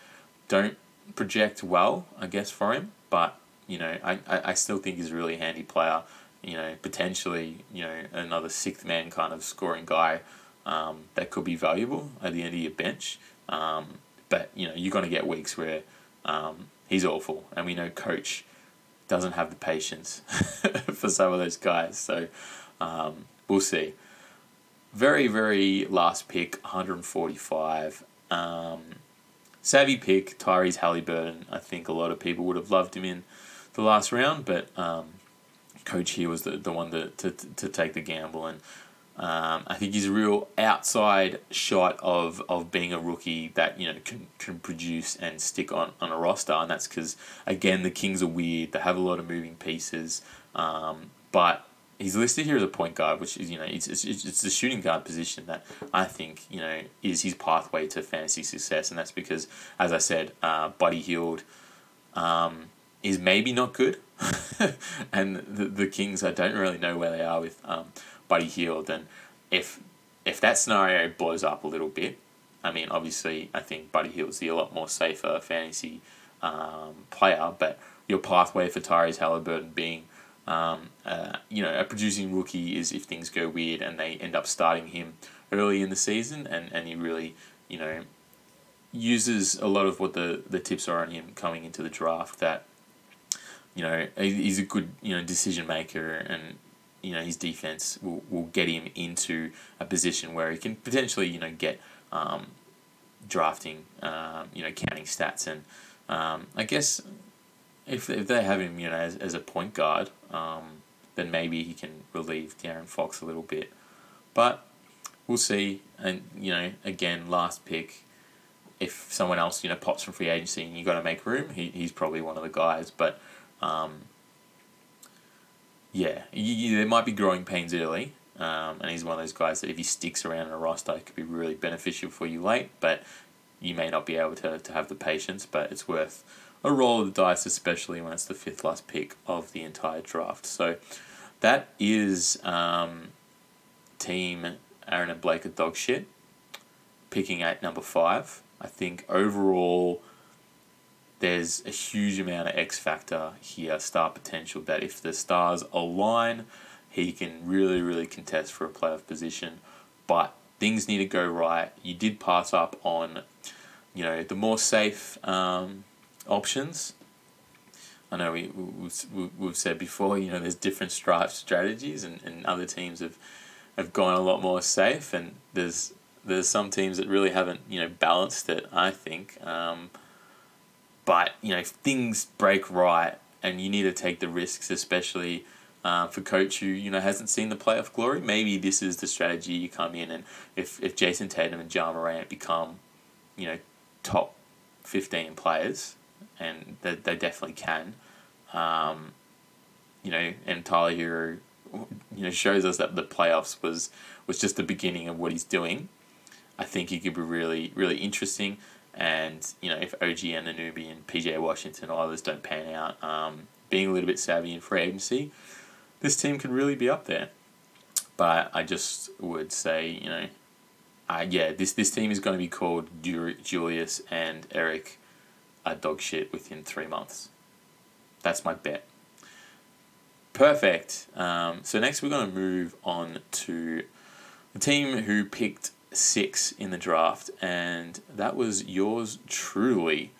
don't project well, I guess, for him. But you know, I, I still think he's a really handy player. You know, potentially, you know, another sixth man kind of scoring guy um, that could be valuable at the end of your bench. Um, but you know, you're going to get weeks where um, he's awful, and we know coach doesn't have the patience for some of those guys. So um, we'll see. Very, very last pick, 145. Um, savvy pick, Tyrese Halliburton. I think a lot of people would have loved him in the last round, but um, coach here was the, the one to, to, to take the gamble. And um, I think he's a real outside shot of, of being a rookie that you know can, can produce and stick on, on a roster, and that's because again the Kings are weird. They have a lot of moving pieces, um, but he's listed here as a point guard, which is you know it's, it's it's the shooting guard position that I think you know is his pathway to fantasy success, and that's because as I said, uh, Buddy Hield um, is maybe not good, and the the Kings I don't really know where they are with. Um, Buddy Hield, and if if that scenario blows up a little bit, I mean, obviously, I think Buddy Hield's the a lot more safer fantasy um, player, but your pathway for Tyrese Halliburton being, um, uh, you know, a producing rookie is if things go weird and they end up starting him early in the season, and, and he really, you know, uses a lot of what the, the tips are on him coming into the draft that, you know, he's a good, you know, decision maker and you know his defense will, will get him into a position where he can potentially you know get um, drafting um, you know counting stats and um, I guess if, if they have him you know as, as a point guard um, then maybe he can relieve De'Aaron Fox a little bit. But we'll see. And you know again last pick if someone else you know pops from free agency and you got to make room he, he's probably one of the guys. But um, yeah, you, there might be growing pains early, um, and he's one of those guys that if he sticks around in a roster, it could be really beneficial for you late, but you may not be able to, to have the patience, but it's worth a roll of the dice, especially when it's the fifth last pick of the entire draft. So that is um, team Aaron and Blake are dog shit, picking at number five. I think overall there's a huge amount of X factor here, star potential, that if the stars align, he can really, really contest for a playoff position. But things need to go right. You did pass up on, you know, the more safe um, options. I know we, we've, we've said before, you know, there's different stripe strategies, and, and other teams have, have gone a lot more safe, and there's there's some teams that really haven't, you know, balanced it, I think. Um, but you know, if things break right and you need to take the risks, especially uh, for coach who you know hasn't seen the playoff glory, maybe this is the strategy you come in and if if Jayson Tatum and Ja Morant become, you know, top fifteen players, and they, they definitely can, um, you know, and Tyler Herro, you know, shows us that the playoffs was was just the beginning of what he's doing. I think he could be really really interesting. And you know, if OG Anunoby and PJ Washington others don't pan out, um, being a little bit savvy in free agency, this team could really be up there. But I just would say, you know, uh, yeah, this this team is going to be called Julius and Eric are dog shit within three months. That's my bet. Perfect. Um, so next we're going to move on to the team who picked six in the draft, and that was yours truly.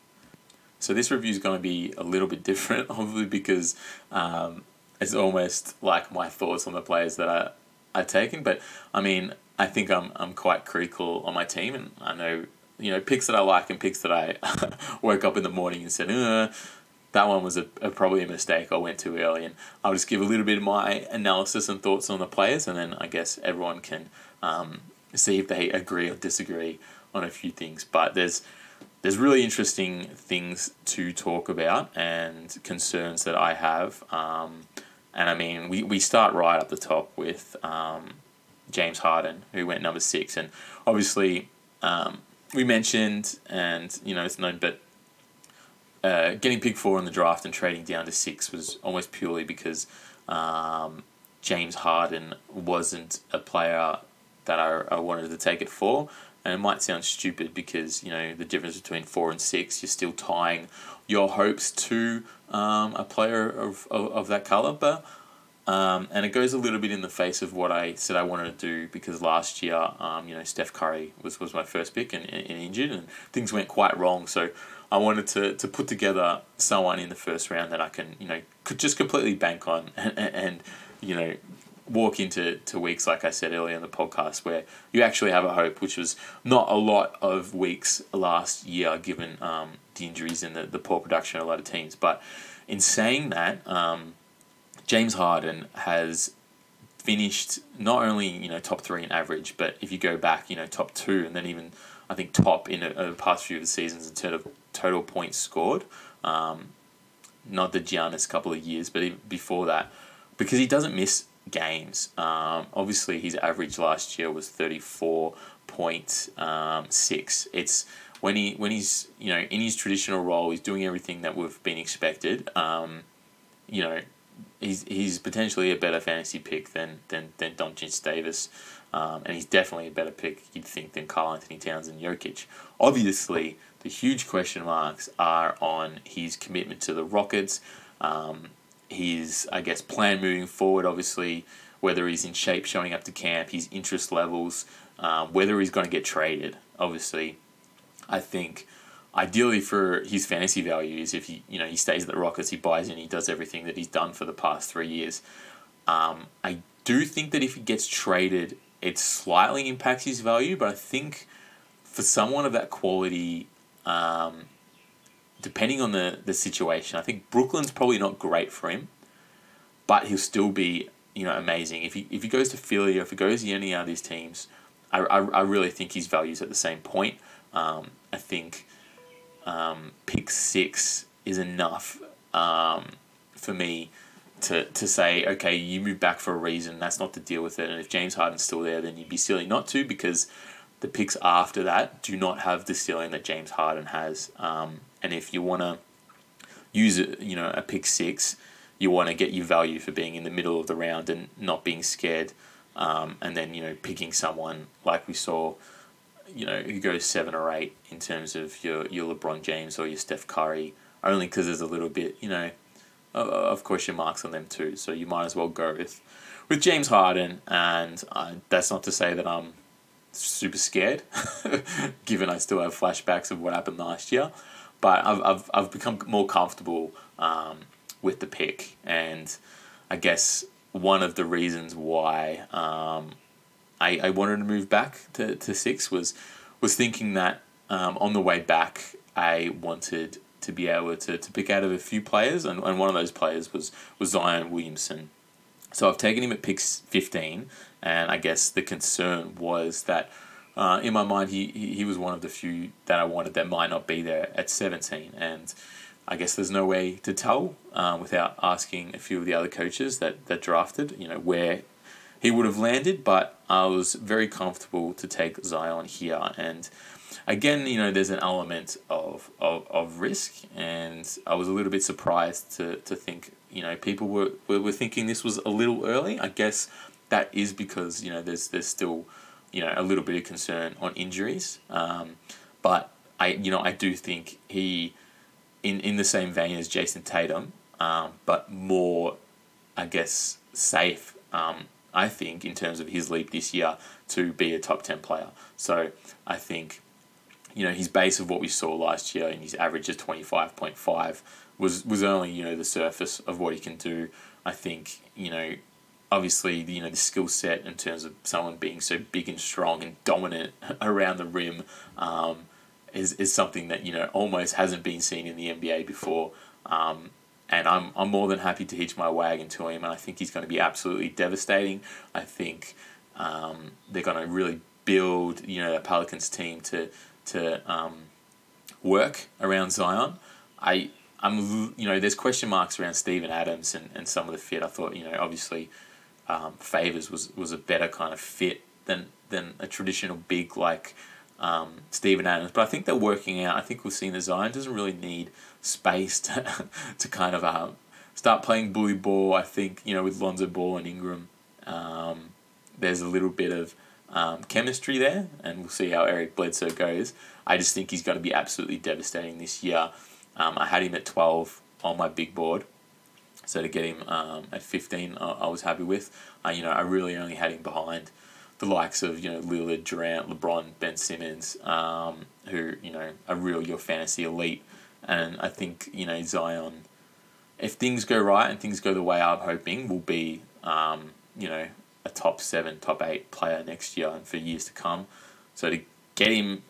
So this review is going to be a little bit different, obviously, because um, it's almost like my thoughts on the players that I I've taken. But I mean, I think I'm I'm quite critical on my team, and I know you know picks that I like and picks that I woke up in the morning and said, uh, that one was a, a, probably a mistake. I went too early, and I'll just give a little bit of my analysis and thoughts on the players, and then I guess everyone can um, see if they agree or disagree on a few things. But there's there's really interesting things to talk about and concerns that I have. Um, and I mean, we, we start right up the top with um, James Harden, who went number six. And obviously, um, we mentioned, and you know, it's known, but uh, getting pick four in the draft and trading down to six was almost purely because um, James Harden wasn't a player that I, I wanted to take it for. And it might sound stupid because, you know, the difference between four and six, you're still tying your hopes to um, a player of, of, of that caliber. Um, and it goes a little bit in the face of what I said I wanted to do because last year, um, you know, Steph Curry was, was my first pick and, and, injured, and things went quite wrong. So I wanted to, to put together someone in the first round that I can, you know, could just completely bank on and, and you know, walk into to weeks, like I said earlier in the podcast, where you actually have a hope, which was not a lot of weeks last year given um, the injuries and the, the poor production of a lot of teams. But in saying that, um, James Harden has finished not only you know top three in average, but if you go back, you know top two, and then even I think top in the past few of the seasons in terms of total points scored. Um, not the Giannis couple of years, but before that, because he doesn't miss games. Um, obviously, his average last year was thirty four point um, six. It's when he when he's you know in his traditional role, he's doing everything that we've been expected. Um, you know, he's he's potentially a better fantasy pick than than than Doncic Davis, um, and he's definitely a better pick you'd think than Karl-Anthony Towns and Jokic. Obviously, the huge question marks are on his commitment to the Rockets. Um, his, I guess, plan moving forward, obviously, whether he's in shape showing up to camp, his interest levels, um, whether he's going to get traded. Obviously, I think ideally for his fantasy value is if he, you know, he stays at the Rockets, he buys in, he does everything that he's done for the past three years. Um, I do think that if he gets traded, it slightly impacts his value, but I think for someone of that quality, um, depending on the, the situation, I think Brooklyn's probably not great for him, but he'll still be you know amazing. If he if he goes to Philly or if he goes to any of these teams, I, I, I really think his value's at the same point. Um, I think um, pick six is enough um, for me to, to say, okay, you move back for a reason. That's not to deal with it. And if James Harden's still there, then you'd be silly not to because the picks after that do not have the ceiling that James Harden has. Um, and if you want to use it, you know, a pick six, you want to get your value for being in the middle of the round and not being scared. Um, and then you know picking someone like we saw, you know, who goes seven or eight in terms of your your LeBron James or your Steph Curry, only because there's a little bit, you know, of course your marks on them too. So you might as well go with with James Harden, and uh, that's not to say that I'm super scared, given I still have flashbacks of what happened last year. But I've, I've, I've become more comfortable um, with the pick. And I guess one of the reasons why um, I, I wanted to move back to, to six was, was thinking that um, on the way back, I wanted to be able to, to pick out of a few players, and, and one of those players was, was Zion Williamson. So I've taken him at pick 15, and I guess the concern was that uh, in my mind, he, he was one of the few that I wanted that might not be there at 17. And I guess there's no way to tell uh, without asking a few of the other coaches that, that drafted, you know, where he would have landed. But I was very comfortable to take Zion here. And again, you know, there's an element of, of, of risk. And I was a little bit surprised to, to think, you know, people were, were, were thinking this was a little early. I guess that is because, you know, there's, there's still you know a little bit of concern on injuries. Um, but I you know I do think he in in the same vein as Jayson Tatum, um, but more I guess safe. Um, I think in terms of his leap this year to be a top ten player. So I think you know his base of what we saw last year and his average of twenty five point five was was only you know the surface of what he can do. I think you know obviously you know the skill set in terms of someone being so big and strong and dominant around the rim um, is is something that you know almost hasn't been seen in the NBA before. Um, and I'm I'm more than happy to hitch my wagon to him, and I think he's going to be absolutely devastating. I think um, they're going to really build you know the Pelicans team to to um, work around Zion. I I'm you know there's question marks around Steven Adams and, and some of the fit. I thought you know obviously um, Favors was was a better kind of fit than than a traditional big like um, Steven Adams. But I think they're working out. I think we've seen the Zion doesn't really need space to to kind of um, start playing bully ball. I think you know with Lonzo Ball and Ingram, um, there's a little bit of um, chemistry there, and we'll see how Eric Bledsoe goes. I just think he's going to be absolutely devastating this year. Um, I had him at twelve on my big board. So to get him um, at 15, I, I was happy with. Uh, you know, I really only had him behind the likes of you know Lillard, Durant, LeBron, Ben Simmons, um, who you know are real your fantasy elite, and I think you know Zion, if things go right and things go the way I'm hoping, will be um, you know a top seven, top eight player next year and for years to come. So to get him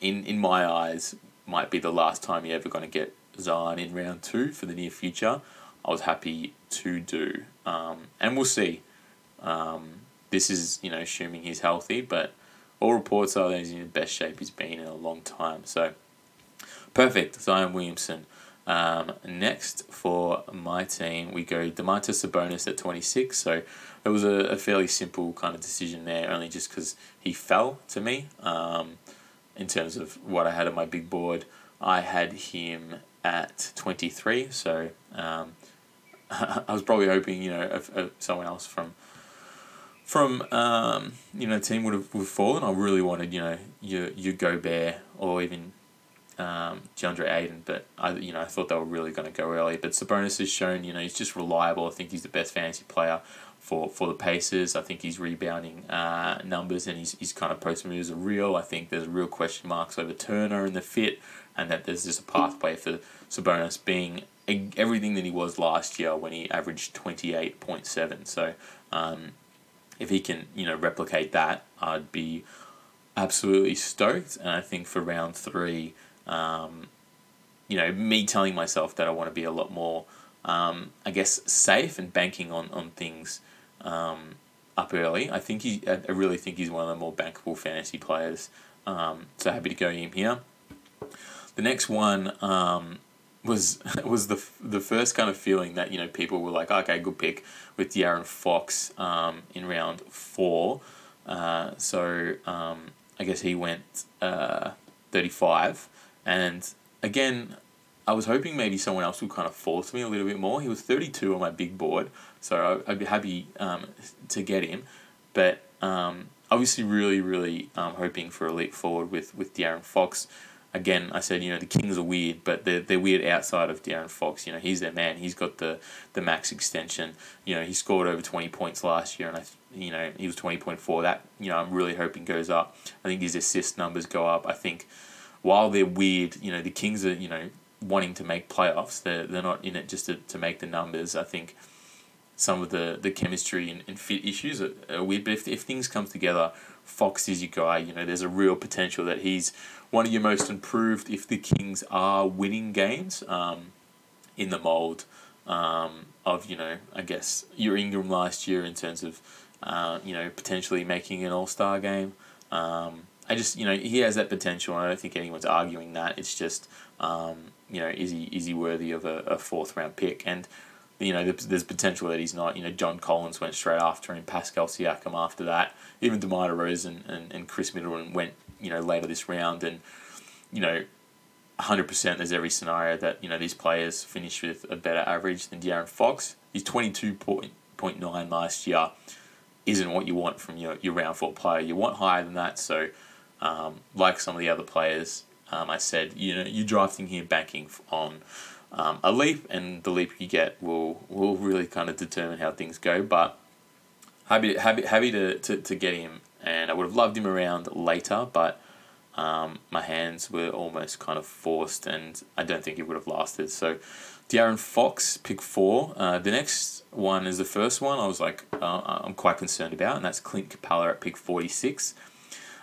in in my eyes might be the last time you're ever going to get Zion in round two for the near future. I was happy to do, um, and we'll see. Um, this is you know assuming he's healthy, but all reports are that he's in the best shape he's been in a long time. So perfect, Zion Williamson. Um, next for my team, we go Domantas Sabonis at 26. So it was a, a fairly simple kind of decision there, only just because he fell to me um, in terms of what I had on my big board. I had him at 23, so um, I was probably hoping, you know, if, if someone else from from um, you know team would have, would have fallen. I really wanted you know your your Gobert or even um, DeAndre Ayton, but I you know I thought they were really going to go early. But Sabonis has shown you know he's just reliable. I think he's the best fantasy player for, for the Pacers. I think he's rebounding uh, numbers and his, his kind of post moves are real. I think there's real question marks over Turner and the fit, and that there's just a pathway for Sabonis being everything that he was last year when he averaged 28.7. So um, if he can, you know, replicate that, I'd be absolutely stoked. And I think for round three, um, you know, me telling myself that I want to be a lot more, um, I guess, safe and banking on on things um, up early. I think he, I really think he's one of the more bankable fantasy players. Um, so happy to go him here. The next one um, was was the the first kind of feeling that you know people were like, okay, good pick with De'Aaron Fox um, in round four. Uh, so um, I guess he went uh, thirty five, and again, I was hoping maybe someone else would kind of fall me a little bit more. He was thirty two on my big board, so I'd be happy um, to get him, but. Um, obviously, really, really um, hoping for a leap forward with with De'Aaron Fox again, I said, you know, the Kings are weird, but they're, they're weird outside of De'Aaron Fox. You know, he's their man. He's got the, the max extension. You know, he scored over 20 points last year, and I, you know, he was 20.4. That, you know, I'm really hoping goes up. I think his assist numbers go up. I think while they're weird, you know, the Kings are, you know, wanting to make playoffs. They're, they're not in it just to, to make the numbers. I think some of the, the chemistry and, and fit issues are, are weird, but if, if things come together, Fox is your guy. You know, there's a real potential that he's one of your most improved if the Kings are winning games um, in the mold um, of, you know, I guess your Ingram last year in terms of, uh, you know, potentially making an all star game. Um, I just, you know, he has that potential, and I don't think anyone's arguing that. It's just, um, you know, is he is he worthy of a, a fourth round pick? And you know, there's potential that he's not. You know, John Collins went straight after him, Pascal Siakam after that. Even DeMar DeRozan and, and Khris Middleton went, you know, later this round. And, you know, 100% there's every scenario that, you know, these players finish with a better average than De'Aaron Fox. He's 22.9 last year. Isn't what you want from your, your round four player. You want higher than that. So, um, like some of the other players, um, I said, you know, you're drafting here banking on um, a leap, and the leap you get will will really kind of determine how things go. But happy happy happy to, to, to get him, and I would have loved him around later, but um, my hands were almost kind of forced, and I don't think he would have lasted. So, De'Aaron Fox, pick four. Uh, the next one is the first one I was like, uh, I'm quite concerned about, and that's Clint Capela at pick 46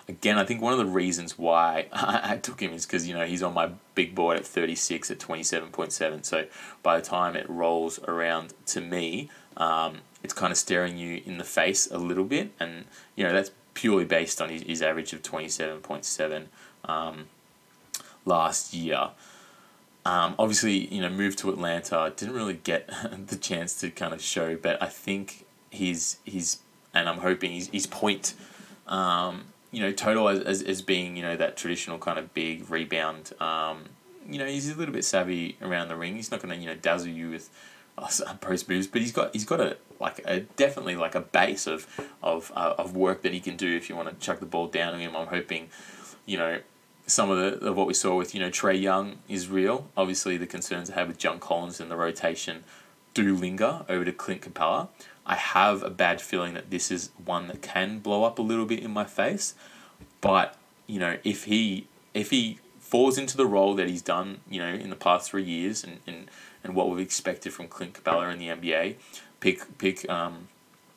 again, I think one of the reasons why I took him is because you know he's on my big board at thirty six at twenty seven point seven. So by the time it rolls around to me, um, it's kind of staring you in the face a little bit, and you know that's purely based on his, his average of twenty seven point seven um, last year. Um, obviously, you know, moved to Atlanta. Didn't really get the chance to kind of show, but I think he's he's and I'm hoping his his point um, you know, total as, as, as being, you know, that traditional kind of big rebound. Um, you know, he's a little bit savvy around the ring. He's not going to, you know, dazzle you with uh, post moves, but he's got he's got a like a definitely like a base of of uh, of work that he can do if you want to chuck the ball down to him. I'm hoping, you know, some of the of what we saw with you know Trae Young is real. Obviously, the concerns I have with John Collins and the rotation do linger over to Clint Capela. I have a bad feeling that this is one that can blow up a little bit in my face, but you know if he if he falls into the role that he's done, you know, in the past three years and, and, and what we've expected from Clint Capela in the NBA, pick pick um,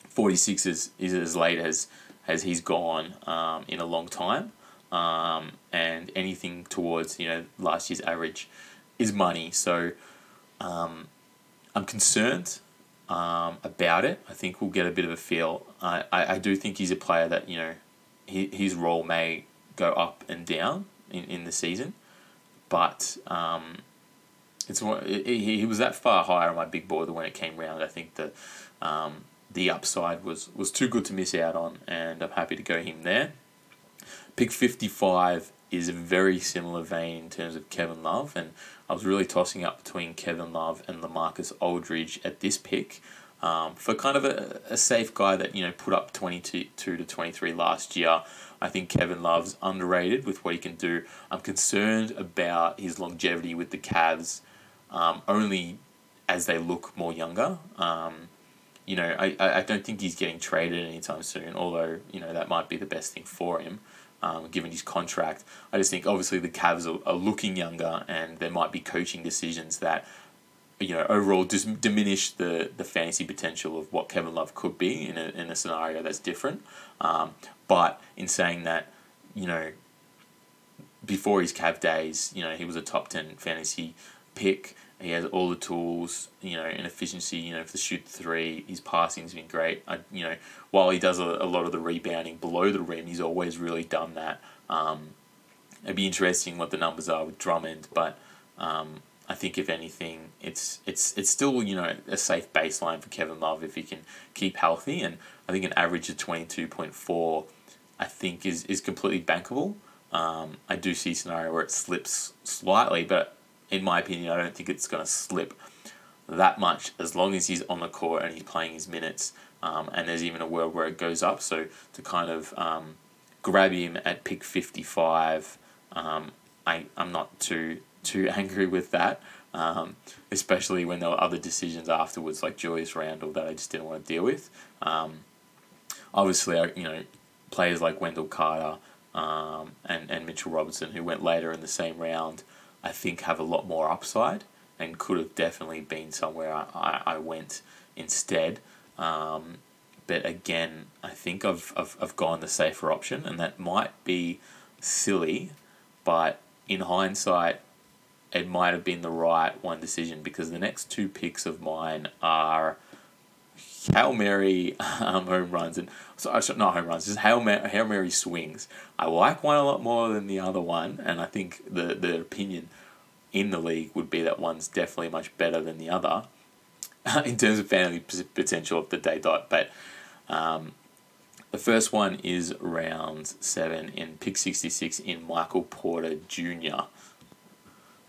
46 is, is as late as as he's gone um, in a long time. Um, and anything towards, you know, last year's average is money. So um, I'm concerned um, about it. I think we'll get a bit of a feel. I, I, I do think he's a player that, you know, he, his role may go up and down in, in the season, but um, it's he, was that far higher on my big board when it came round. I think the um, the upside was was too good to miss out on, and I'm happy to go him there. Pick fifty five is a very similar vein in terms of Kevin Love, and I was really tossing up between Kevin Love and LaMarcus Aldridge at this pick. Um, for kind of a, a safe guy that you know put up 22 to 23 last year I think Kevin Love's underrated with what he can do. I'm concerned about his longevity with the Cavs, um, only as they look more younger. Um, you know, I, I don't think he's getting traded anytime soon, although, you know, that might be the best thing for him. Um, given his contract, I just think obviously the Cavs are, are looking younger, and there might be coaching decisions that you know, overall just diminish the, the fantasy potential of what Kevin Love could be in a, in a scenario that's different. Um, but in saying that, you know, before his Cav days, you know, he was a top 10 fantasy pick. He has all the tools, you know, and efficiency, you know, for the shoot three. His passing's been great. I, you know, while he does a, a lot of the rebounding below the rim, he's always really done that. Um, it'd be interesting what the numbers are with Drummond, but um, I think if anything, it's it's it's still you know a safe baseline for Kevin Love if he can keep healthy, and I think an average of twenty two point four, I think is is completely bankable. Um, I do see a scenario where it slips slightly, but in my opinion, I don't think it's going to slip that much as long as he's on the court and he's playing his minutes. Um, and there's even a world where it goes up. So to kind of um, grab him at pick 55, um, I, I'm not too too angry with that, um, especially when there were other decisions afterwards, like Julius Randle, that I just didn't want to deal with. Um, obviously, you know, players like Wendell Carter um, and, and Mitchell Robinson, who went later in the same round, I think have a lot more upside and could have definitely been somewhere I, I, went instead. Um, but again, I think I've, I've, I've gone the safer option, and that might be silly, but in hindsight, it might have been the right one decision because the next two picks of mine are Hail Mary um, home runs and sorry, not home runs, just Hail Mary, Hail Mary swings. I like one a lot more than the other one, and I think the, the opinion in the league would be that one's definitely much better than the other in terms of family potential of the day dot. But um, the first one is round seven in pick 66 in Michael Porter Jr.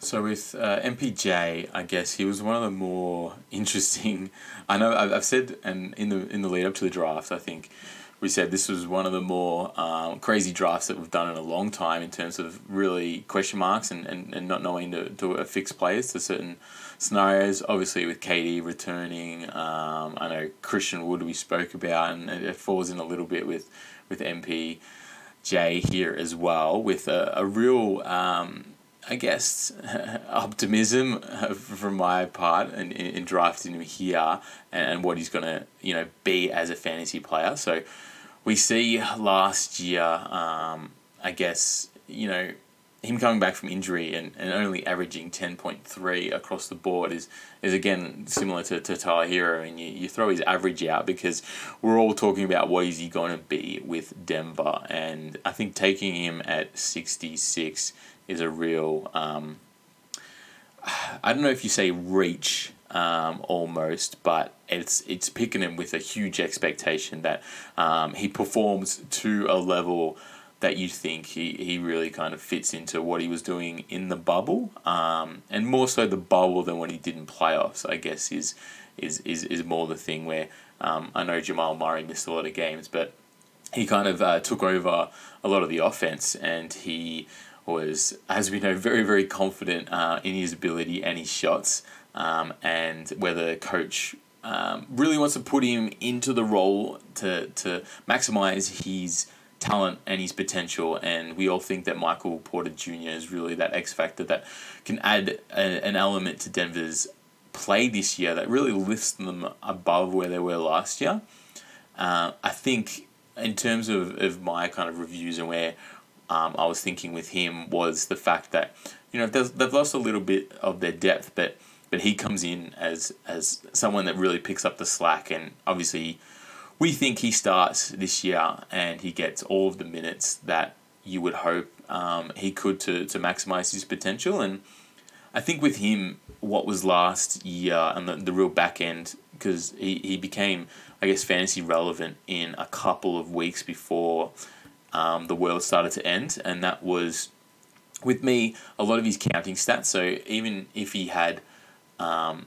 So with uh, MPJ, I guess he was one of the more interesting. I know I've, said, and in the in the lead up to the draft, I think we said this was one of the more um, crazy drafts that we've done in a long time in terms of really question marks and, and, and not knowing to, to affix players to certain scenarios. Obviously, with KD returning, um, I know Christian Wood we spoke about, and it falls in a little bit with with MPJ here as well, with a, a real. Um, I guess, optimism from my part in, in, drafting him here and what he's going to, you know, be as a fantasy player. So we see last year, um, I guess, you know, him coming back from injury and, and only averaging 10.3 across the board is, is again similar to, to Tyler Herro and you, you throw his average out because we're all talking about what is he going to be with Denver and I think taking him at 66 is a real. Um, I don't know if you say reach um, almost, but it's it's picking him with a huge expectation that um, he performs to a level that you think he, he really kind of fits into what he was doing in the bubble, um, and more so the bubble than when he did in playoffs. I guess is is is, is more the thing where um, I know Jamal Murray missed a lot of games, but he kind of uh, took over a lot of the offense and he was, as we know, very, very confident uh, in his ability and his shots, um, and whether coach um, really wants to put him into the role to, to maximize his talent and his potential. And we all think that Michael Porter Jr. is really that X factor that can add a, an element to Denver's play this year that really lifts them above where they were last year. Uh, I think in terms of, of my kind of reviews and where um, I was thinking with him was the fact that you know they've lost a little bit of their depth, but but he comes in as as someone that really picks up the slack, and obviously we think he starts this year and he gets all of the minutes that you would hope um, he could to to maximize his potential, and I think with him, what was last year and the, the real back end because he, he became I guess fantasy relevant in a couple of weeks before um, the world started to end, and that was with me a lot of his counting stats. So even if he had um,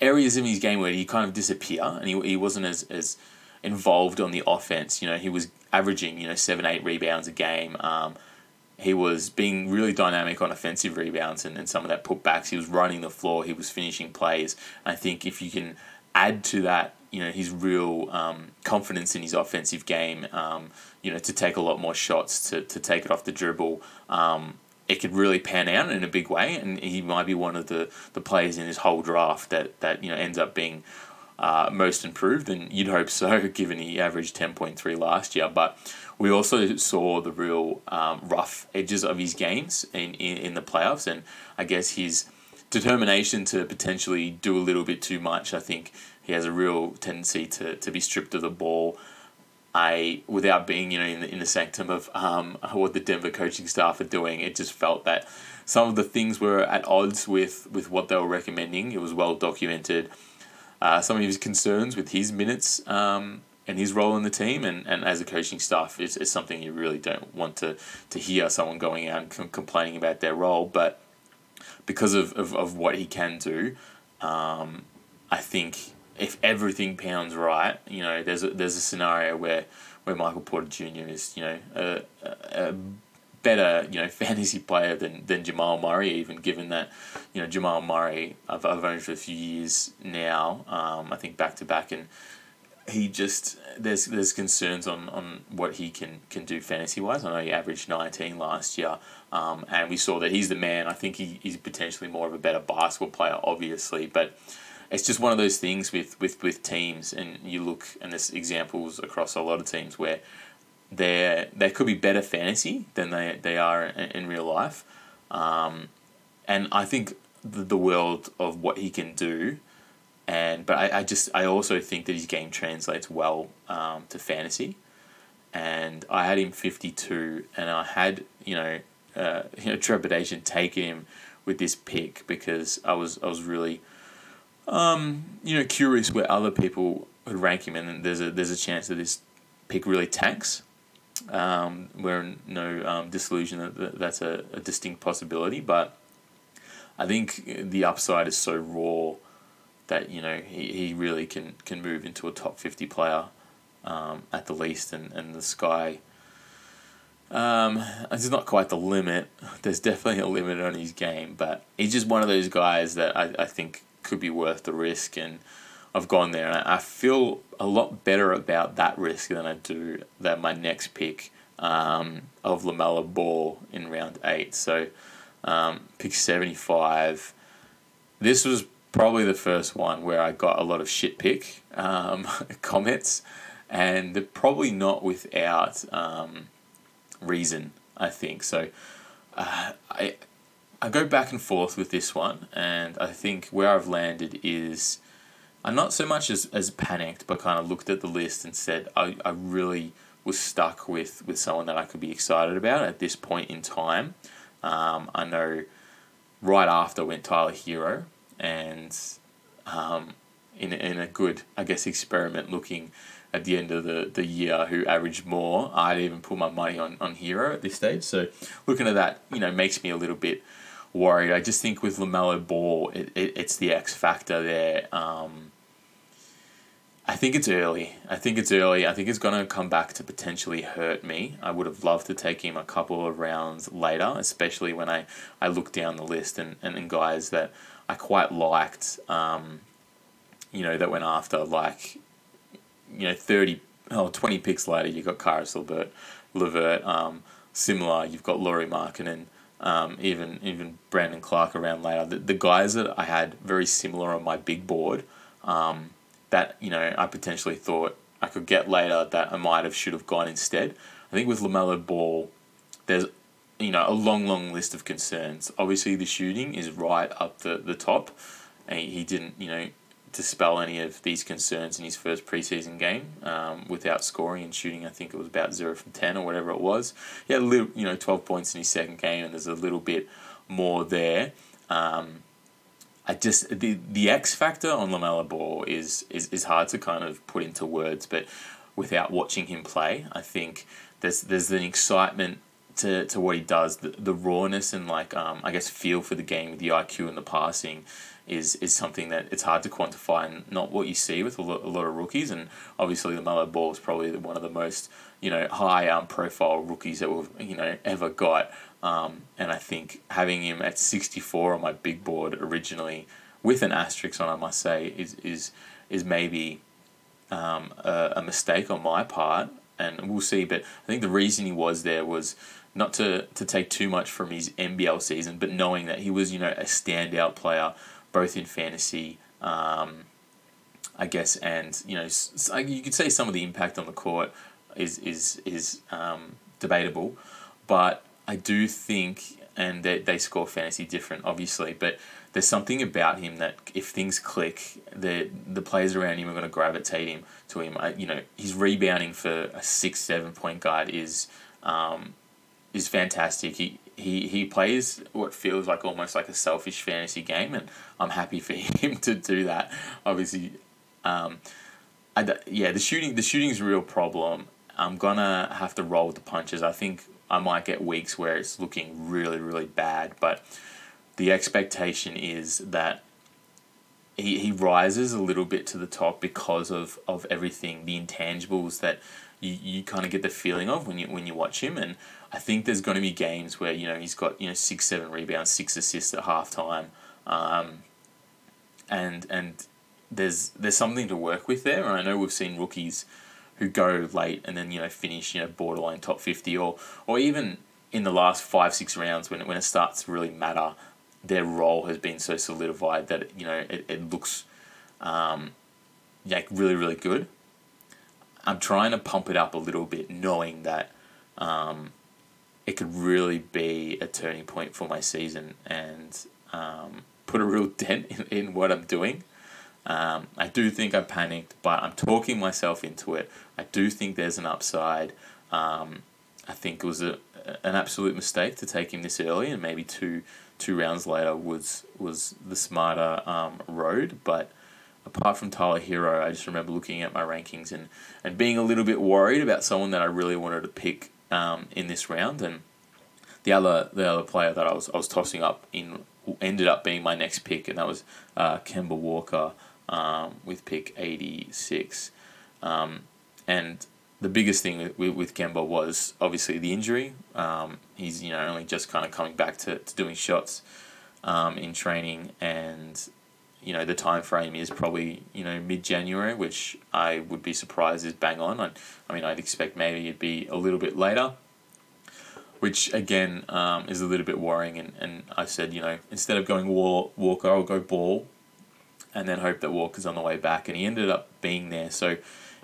areas in his game where he kind of disappear and he, he wasn't as, as involved on the offense, you know, he was averaging you know seven eight rebounds a game. Um, he was being really dynamic on offensive rebounds and, and some of that putbacks. He was running the floor. He was finishing plays. I think if you can add to that, you know, his real um, confidence in his offensive game, um, you know, to take a lot more shots, to, to take it off the dribble. Um, it could really pan out in a big way, and he might be one of the, the players in his whole draft that, that you know ends up being uh, most improved, and you'd hope so, given he averaged ten point three last year. But we also saw the real um, rough edges of his games in, in in the playoffs, and I guess his determination to potentially do a little bit too much. I think he has a real tendency to, to be stripped of the ball I, without being, you know, in the, in the sanctum of um, what the Denver coaching staff are doing, it just felt that some of the things were at odds with, with what they were recommending. It was well documented. Uh, some of his concerns with his minutes um, and his role in the team, and, and as a coaching staff, is, is something you really don't want to, to hear someone going out and com- complaining about their role. But because of, of, of what he can do, um, I think if everything pounds right, you know, there's a, there's a scenario where where Michael Porter Jr. is, you know, a, a better, you know, fantasy player than, than Jamal Murray, even given that, you know, Jamal Murray I've, I've owned for a few years now, um, I think back to back, and he just there's there's concerns on, on what he can, can do fantasy wise. I know he averaged nineteen last year, um, and we saw that he's the man. I think he, he's potentially more of a better basketball player, obviously, but it's just one of those things with, with, with teams, and you look, and there's examples across a lot of teams where they they could be better fantasy than they, they are in, in real life. Um, and I think the, the world of what he can do, and but I, I just I also think that his game translates well um, to fantasy. And I had him fifty two, and I had you know uh, you know trepidation taking him with this pick because I was I was really um, you know, curious where other people would rank him, and there's a there's a chance that this pick really tanks. Um, we're no um, disillusion that that's a, a distinct possibility, but I think the upside is so raw that you know he, he really can can move into a top fifty player um, at the least, and, and the sky. Um, it's not quite the limit. There's definitely a limit on his game, but he's just one of those guys that I, I think could be worth the risk. And I've gone there, and I feel a lot better about that risk than I do than my next pick um, of LaMelo Ball in round eight. So, um, pick 75. This was probably the first one where I got a lot of shit pick um, comments, and probably not without um, reason, I think. So, uh, I I go back and forth with this one, and I think where I've landed is I'm not so much as, as panicked, but kind of looked at the list and said I, I really was stuck with, with someone that I could be excited about at this point in time. Um, I know right after went Tyler Herro, and um, in, in a good, I guess, experiment looking at the end of the, the year who averaged more, I'd even put my money on, on Herro at this stage. So looking at that, you know, makes me a little bit worried. I just think with LaMelo Ball, it, it, it's the X factor there. Um, I think it's early. I think it's early. I think it's going to come back to potentially hurt me. I would have loved to take him a couple of rounds later, especially when I, I look down the list and, and, and guys that I quite liked, um, you know, that went after like, you know, 30, oh, 20 picks later, you've got Caris LeVert, Levert, um, similar, you've got Lauri Markkanen, um, even even Brandon Clarke around later. The, the guys that I had very similar on my big board, um, that you know I potentially thought I could get later that I might have should have gone instead. I think with Lamelo Ball, there's you know a long long list of concerns. Obviously, the shooting is right up the the top, and he, he didn't you know dispel any of these concerns in his first preseason game um, without scoring and shooting. I think it was about zero from ten or whatever it was. He had a little, you know, twelve points in his second game, and there's a little bit more there. Um, I just the the X factor on Lamelo Ball is, is is hard to kind of put into words, but without watching him play, I think there's there's an excitement to, to what he does, the, the rawness and like um, I guess feel for the game, the IQ and the passing is is something that it's hard to quantify and not what you see with a lot, a lot of rookies. And obviously, LaMelo Ball is probably one of the most you know high um, profile rookies that we've you know ever got. Um, and I think having him at sixty four on my big board originally, with an asterisk on, I must say, is is is maybe um, a, a mistake on my part. And we'll see. But I think the reason he was there was not to, to take too much from his NBL season, but knowing that he was, you know, a standout player both in fantasy, um, I guess, and you know, you could say some of the impact on the court is is is um, debatable, but I do think, and they, they score fantasy different, obviously, but there's something about him that if things click, the the players around him are going to gravitate him to him. I, you know, his rebounding for a six seven point guard is um, is fantastic. He he he plays what feels like almost like a selfish fantasy game, and I'm happy for him to do that. Obviously, um, I, yeah, the shooting the shooting's a real problem. I'm gonna have to roll with the punches. I think I might get weeks where it's looking really really bad, but the expectation is that he, he rises a little bit to the top because of, of everything, the intangibles that you, you kind of get the feeling of when you when you watch him. And I think there's going to be games where you know he's got you know six seven rebounds, six assists at halftime, um, and and there's there's something to work with there. And I know we've seen rookies who go late and then you know finish you know borderline top fifty or or even in the last five six rounds when when it starts to really matter, their role has been so solidified that you know it, it looks um, like really really good. I'm trying to pump it up a little bit, knowing that um, it could really be a turning point for my season and um, put a real dent in, in what I'm doing. Um, I do think I panicked, but I'm talking myself into it. I do think there's an upside. Um, I think it was a, an absolute mistake to take him this early, and maybe two two rounds later was was the smarter um, road. But apart from Tyler Herro, I just remember looking at my rankings and, and being a little bit worried about someone that I really wanted to pick um, in this round. And the other the other player that I was I was tossing up in ended up being my next pick, and that was uh, Kemba Walker um, with pick eighty six. Um, and the biggest thing with, with Kemba was obviously the injury. Um, he's you know only just kind of coming back to, to doing shots um, in training, and you know the time frame is probably you know mid January, which I would be surprised is bang on. I, I mean I'd expect maybe it'd be a little bit later, which again um, is a little bit worrying. And, and I said you know instead of going War, Walker, I'll go Ball, and then hope that Walker's on the way back, and he ended up being there. So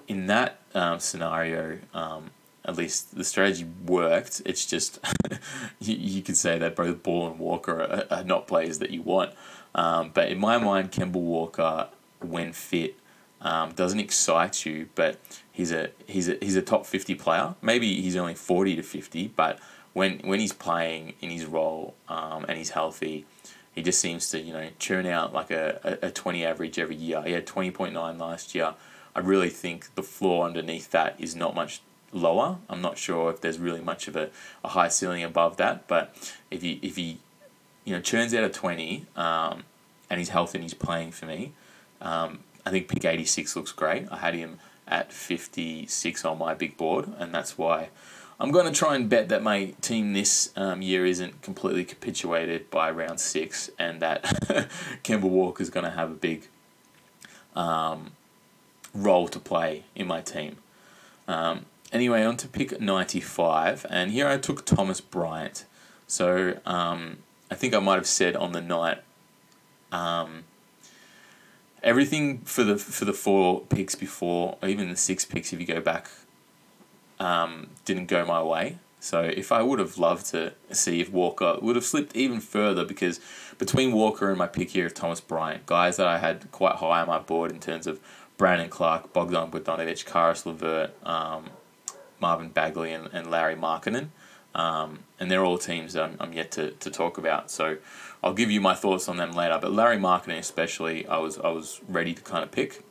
in that um, scenario, um, at least the strategy worked. It's just you, you could say that both Ball and Walker are, are not players that you want. Um, but in my mind, Kemba Walker, when fit, um, doesn't excite you, but he's a he's a he's a top fifty player. Maybe he's only forty to fifty, but when when he's playing in his role um, and he's healthy, he just seems to you know churn out like a, a, a twenty average every year. He had twenty point nine last year. I really think the floor underneath that is not much lower. I'm not sure if there's really much of a, a high ceiling above that, but if you if he you know, churns out a 20 um, and he's healthy and he's playing for me, um, I think pick 86 looks great. I had him at 56 on my big board, and that's why I'm going to try and bet that my team this um, year isn't completely capitulated by round six, and that Kemba Walker is going to have a big um, role to play in my team. Um, anyway, on to pick 95, and here I took Thomas Bryant. So um, I think I might have said on the night um, everything for the for the four picks before, or even the six picks if you go back, um, didn't go my way. So if I would have loved to see if Walker would have slipped even further because between Walker and my pick here of Thomas Bryant, guys that I had quite high on my board in terms of Brandon Clarke, Bogdan Bogdanovic, Caris LeVert, um, Marvin Bagley, and, and Lauri Markkanen. Um, and they're all teams that I'm, I'm yet to, to talk about. So I'll give you my thoughts on them later. But Lauri Markkanen especially, I was I was ready to kind of pick,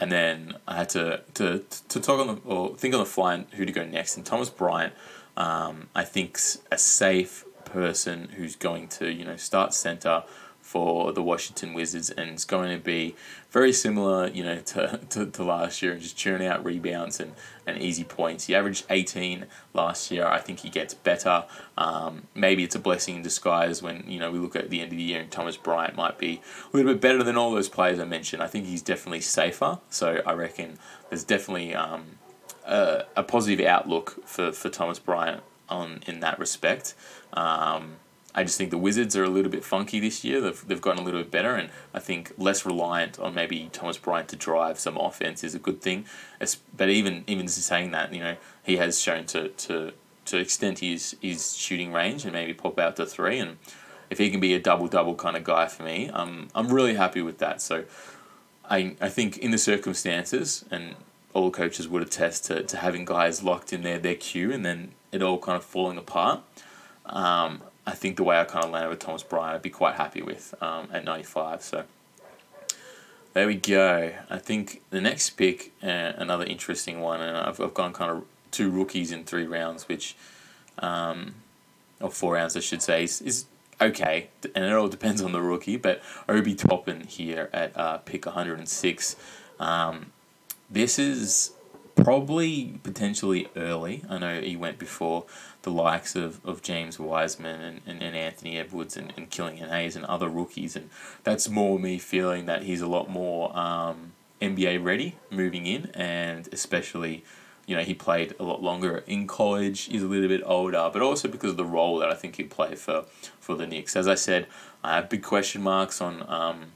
and then I had to to to talk on the or think on the fly and who to go next. And Thomas Bryant, um, I think's a safe person who's going to you know start center for the Washington Wizards, and it's going to be very similar, you know, to, to, to last year, and just churning out rebounds and, and easy points. He averaged 18 last year. I think he gets better. Um, maybe it's a blessing in disguise when, you know, we look at the end of the year and Thomas Bryant might be a little bit better than all those players I mentioned. I think he's definitely safer, so I reckon there's definitely um, a, a positive outlook for, for Thomas Bryant on in that respect. Um, I just think the Wizards are a little bit funky this year. They've, they've gotten a little bit better, and I think less reliant on maybe Thomas Bryant to drive some offense is a good thing. But even even saying that, you know, he has shown to to, to extend his his shooting range and maybe pop out to three. And if he can be a double double kind of guy for me, um, I'm really happy with that. So I I think in the circumstances and all coaches would attest to, to having guys locked in their, their queue and then it all kind of falling apart. Um, I think the way I kind of landed with Thomas Bryant, I'd be quite happy with um, at 95. So there we go. I think the next pick, uh, another interesting one, and I've, I've gone kind of two rookies in three rounds, which, um, or four rounds, I should say, is, is okay. And it all depends on the rookie, but Obi Toppin here at uh, pick 106. Um, this is probably potentially early. I know he went before the likes of, of James Wiseman and, and, and Anthony Edwards and, Killing and Killian Hayes and other rookies. And that's more me feeling that he's a lot more um, NBA ready moving in, and especially. You know, he played a lot longer in college. He's a little bit older, but also because of the role that I think he played for, for the Knicks. As I said, I have big question marks on um,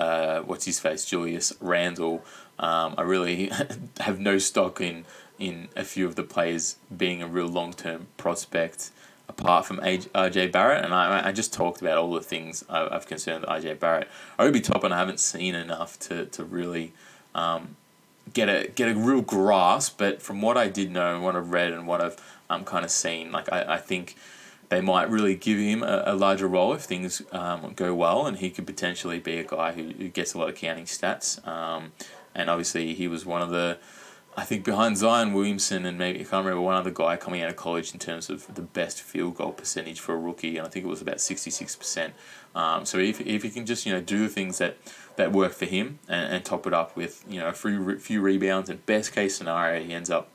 uh, what's his face, Julius Randle. Um, I really have no stock in in a few of the players being a real long term prospect apart from RJ Barrett, and I, I just talked about all the things I've concerned with RJ Barrett. Obi Toppin I haven't seen enough to, to really um, get a get a real grasp, but from what I did know and what I've read and what I've um, kind of seen, like I, I think they might really give him a, a larger role if things um, go well, and he could potentially be a guy who, who gets a lot of counting stats. Um, and obviously, he was one of the I think behind Zion Williamson and maybe I can't remember one other guy coming out of college in terms of the best field goal percentage for a rookie, and I think it was about sixty six percent. Um, so if, if he can just you know do the things that, that work for him and, and top it up with you know a few few rebounds and best case scenario he ends up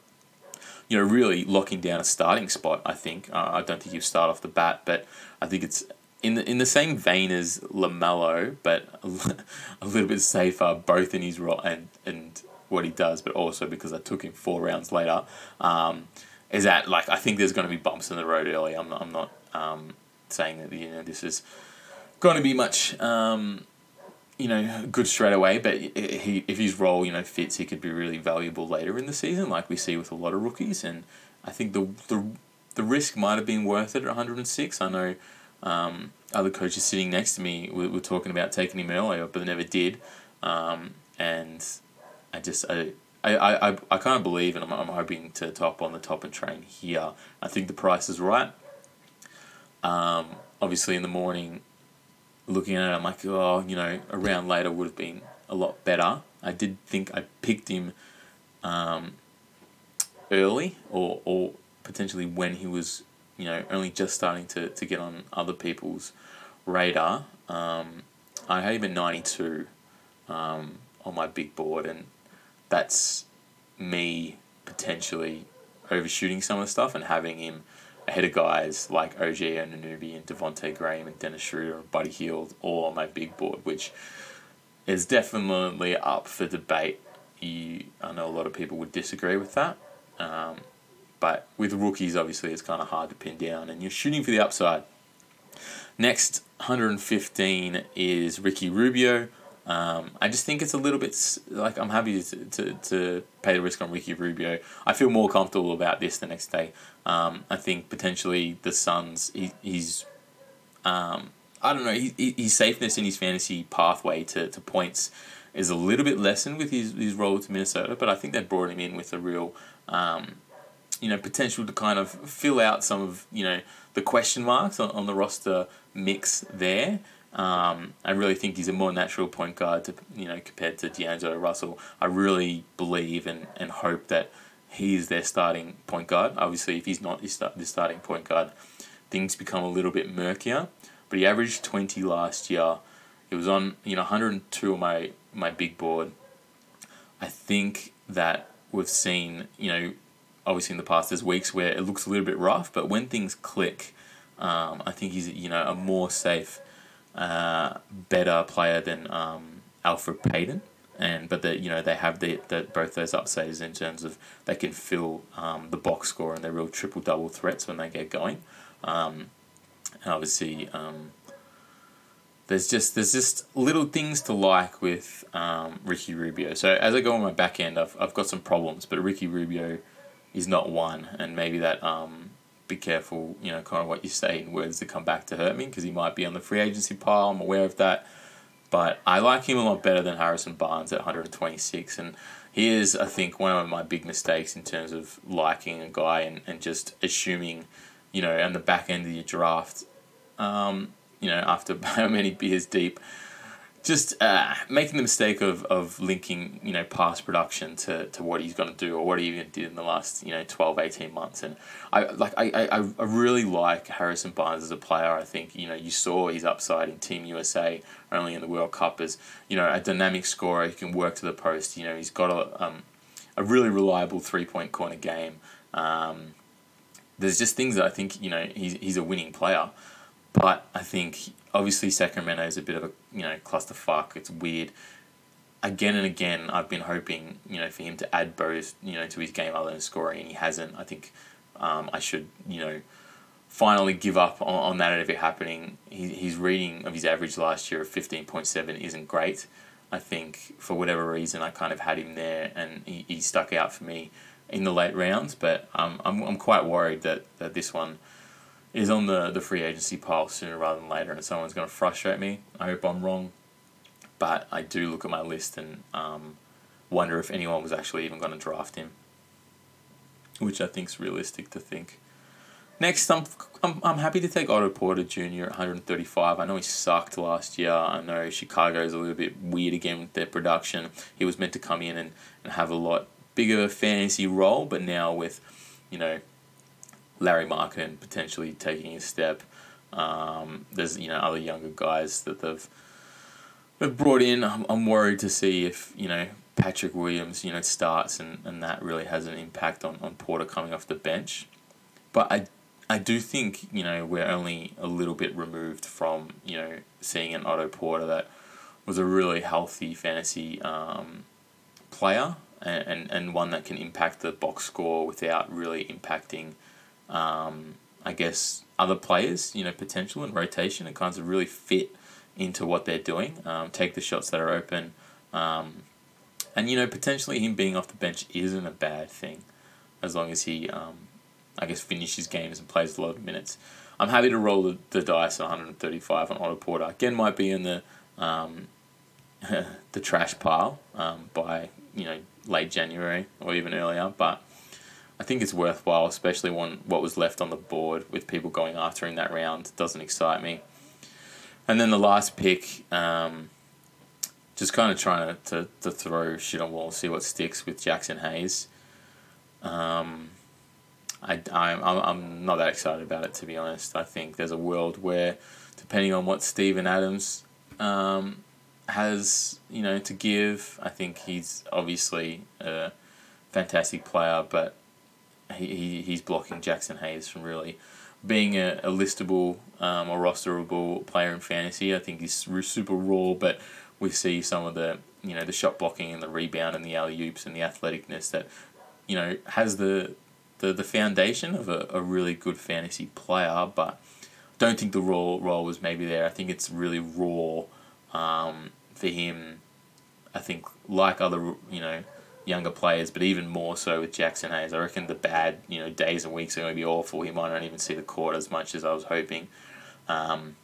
you know really locking down a starting spot. I think uh, I don't think he'll start off the bat, but I think it's in the in the same vein as Lamelo, but a, little bit safer both in his role and and what he does, but also because I took him four rounds later, um, is that like I think there's going to be bumps in the road early. I'm not, I'm not um, saying that you know this is going to be much um, you know good straight away, but he if his role you know fits, he could be really valuable later in the season, like we see with a lot of rookies. And I think the the the risk might have been worth it at 106. I know. Um, other coaches sitting next to me were, were talking about taking him earlier, but they never did. Um, and I just I I, I, I kind of believe, and I'm, I'm hoping to top on the top and train here. I think the price is right. Um, obviously, in the morning, looking at it, I'm like, oh, you know, a round later would have been a lot better. I did think I picked him um, early, or or potentially when he was, you know, only just starting to, to get on other people's radar. Um, I him at 92 um, on my big board, and that's me potentially overshooting some of the stuff and having him ahead of guys like OG Anunoby and Devonte Graham and Dennis Schroeder and Buddy Hield all on my big board, which is definitely up for debate. You, I know a lot of people would disagree with that, um, but with rookies, obviously, it's kind of hard to pin down, and you're shooting for the upside. Next, 115 is Ricky Rubio. Um, I just think it's a little bit like I'm happy to, to, to pay the risk on Ricky Rubio. I feel more comfortable about this the next day. Um, I think potentially the Suns, he, he's, um, I don't know, he, his safeness in his fantasy pathway to, to points is a little bit lessened with his, his role to Minnesota, but I think they brought him in with a real, um, you know, potential to kind of fill out some of, you know, the question marks on, on the roster mix there. Um, I really think he's a more natural point guard to you know compared to D'Angelo Russell. I really believe and, and hope that he is their starting point guard. Obviously, if he's not the starting point guard, things become a little bit murkier. But he averaged twenty last year. He was on you know 102 on my my big board. I think that we've seen you know obviously in the past there's weeks where it looks a little bit rough, but when things click, um, I think he's you know a more safe uh, better player than um, Elfrid Payton. And but that you know they have the, the both those upsides in terms of they can fill um, the box score and they're real triple double threats when they get going. Um, and obviously, um, there's just there's just little things to like with um, Ricky Rubio. So as I go on my back end, I've, I've got some problems, but Ricky Rubio is not one, and maybe that um, be careful, you know, kind of what you say in words that come back to hurt me because he might be on the free agency pile. I'm aware of that. But I like him a lot better than Harrison Barnes at 126. And he is, I think, one of my big mistakes in terms of liking a guy and, and just assuming, you know, on the back end of your draft, um, you know, after how many beers deep, just uh, making the mistake of, of linking you know past production to, to what he's going to do or what he even did in the last you know 12 18 months. And I like I, I, I really like Harrison Barnes as a player. I think you know you saw his upside in Team USA only in the World Cup as you know a dynamic scorer. He can work to the post. You know he's got a, um, a really reliable three point corner game. Um, there's just things that I think you know he's, he's a winning player but I think obviously Sacramento is a bit of a you know clusterfuck. It's weird. Again and again, I've been hoping you know for him to add both you know to his game other than scoring, and he hasn't. I think um, I should you know finally give up on, on that if it happening. He, his reading of his average last year of fifteen point seven isn't great. I think for whatever reason I kind of had him there, and he, he stuck out for me in the late rounds. But um, I'm I'm quite worried that that this one is on the, the free agency pile sooner rather than later, and someone's going to frustrate me. I hope I'm wrong, but I do look at my list and um, wonder if anyone was actually even going to draft him, which I think is realistic to think. Next, I'm, I'm, I'm happy to take Otto Porter Jr. at 135. I know he sucked last year. I know Chicago is a little bit weird again with their production. He was meant to come in and, and have a lot bigger fantasy role, but now with, you know, Lauri Markkanen potentially taking a step. Um, there's you know other younger guys that they've they've brought in. I'm, I'm worried to see if you know Patrick Williams you know starts and, and that really has an impact on, on Porter coming off the bench. But I I do think you know we're only a little bit removed from you know seeing an Otto Porter that was a really healthy fantasy um, player and, and, and one that can impact the box score without really impacting um, I guess, other players, you know, potential and rotation and kinds of really fit into what they're doing, um, take the shots that are open. Um, and, you know, potentially him being off the bench isn't a bad thing as long as he, um, I guess, finishes games and plays a lot of minutes. I'm happy to roll the, the dice at 135 on Otto Porter. Again, might be in the um, the trash pile um, by, you know, late January or even earlier, but I think it's worthwhile, especially when what was left on the board with people going after in that round doesn't excite me. And then the last pick, um, just kind of trying to, to, to throw shit on wall, see what sticks with Jaxson Hayes. Um, I, I'm, I'm not that excited about it, to be honest. I think there's a world where, depending on what Steven Adams um, has you know to give. I think he's obviously a fantastic player, but he, he he's blocking Jaxson Hayes from really being a, a listable um, or rosterable player in fantasy. I think he's super raw, but we see some of the you know the shot blocking and the rebound and the alley oops and the athleticness that you know has the the, the foundation of a, a really good fantasy player, but don't think the raw role was maybe there. I think it's really raw um, for him. I think like other you know younger players, but even more so with Jaxson Hayes. I reckon the bad you know days and weeks are going to be awful. He might not even see the court as much as I was hoping. Um,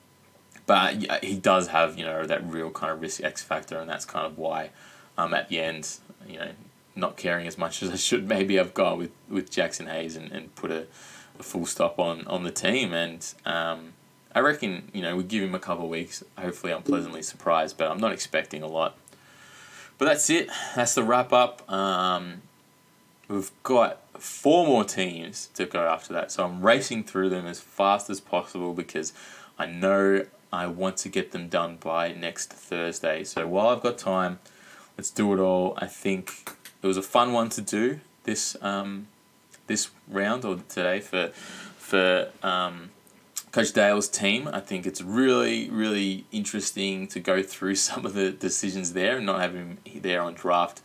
but he does have you know that real kind of risk X factor, and that's kind of why um, at the end you know not caring as much as I should maybe I've gone with, with Jaxson Hayes and, and put a, a full stop on, on the team. And um, I reckon, you know, we give him a couple of weeks. Hopefully, I'm pleasantly surprised, but I'm not expecting a lot. But that's it. That's the wrap up. Um, we've got four more teams to go after that. So I'm racing through them as fast as possible because I know I want to get them done by next Thursday. So while I've got time, let's do it all. I think it was a fun one to do this um, this round or today for for um, Coach Dale's team. I think it's really really interesting to go through some of the decisions there and not have him there on draft.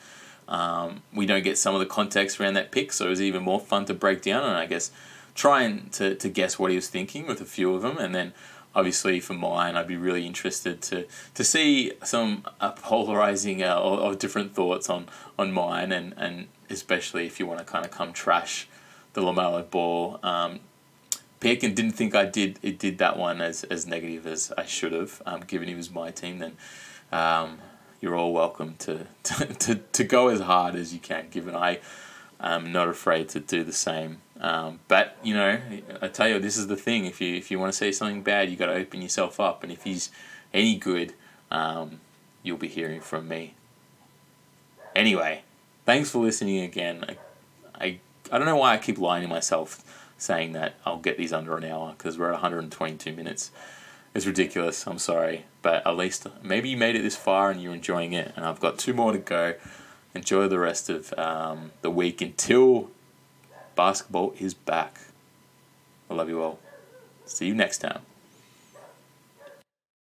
Um, we don't get some of the context around that pick, so it was even more fun to break down and I guess trying to, to guess what he was thinking with a few of them and then obviously for mine, I'd be really interested to to see some uh, polarizing uh, or, or, different thoughts on on mine, and and especially if you want to kind of come trash the LaMelo Ball um, pick, and didn't think I did it did that one as as negative as I should have, um, given he was my team. Then. Um, you're all welcome to, to, to, to go as hard as you can, given I am not afraid to do the same. Um, but you know, I tell you, this is the thing. If you if you want to say something bad, you got to open yourself up. And if he's any good, um, you'll be hearing from me. Anyway, thanks for listening again. I, I, I don't know why I keep lying to myself saying that I'll get these under an hour because we're at 122 minutes. It's ridiculous. I'm sorry, but at least maybe you made it this far and you're enjoying it. And I've got two more to go. Enjoy the rest of um, the week until basketball is back. I love you all. See you next time.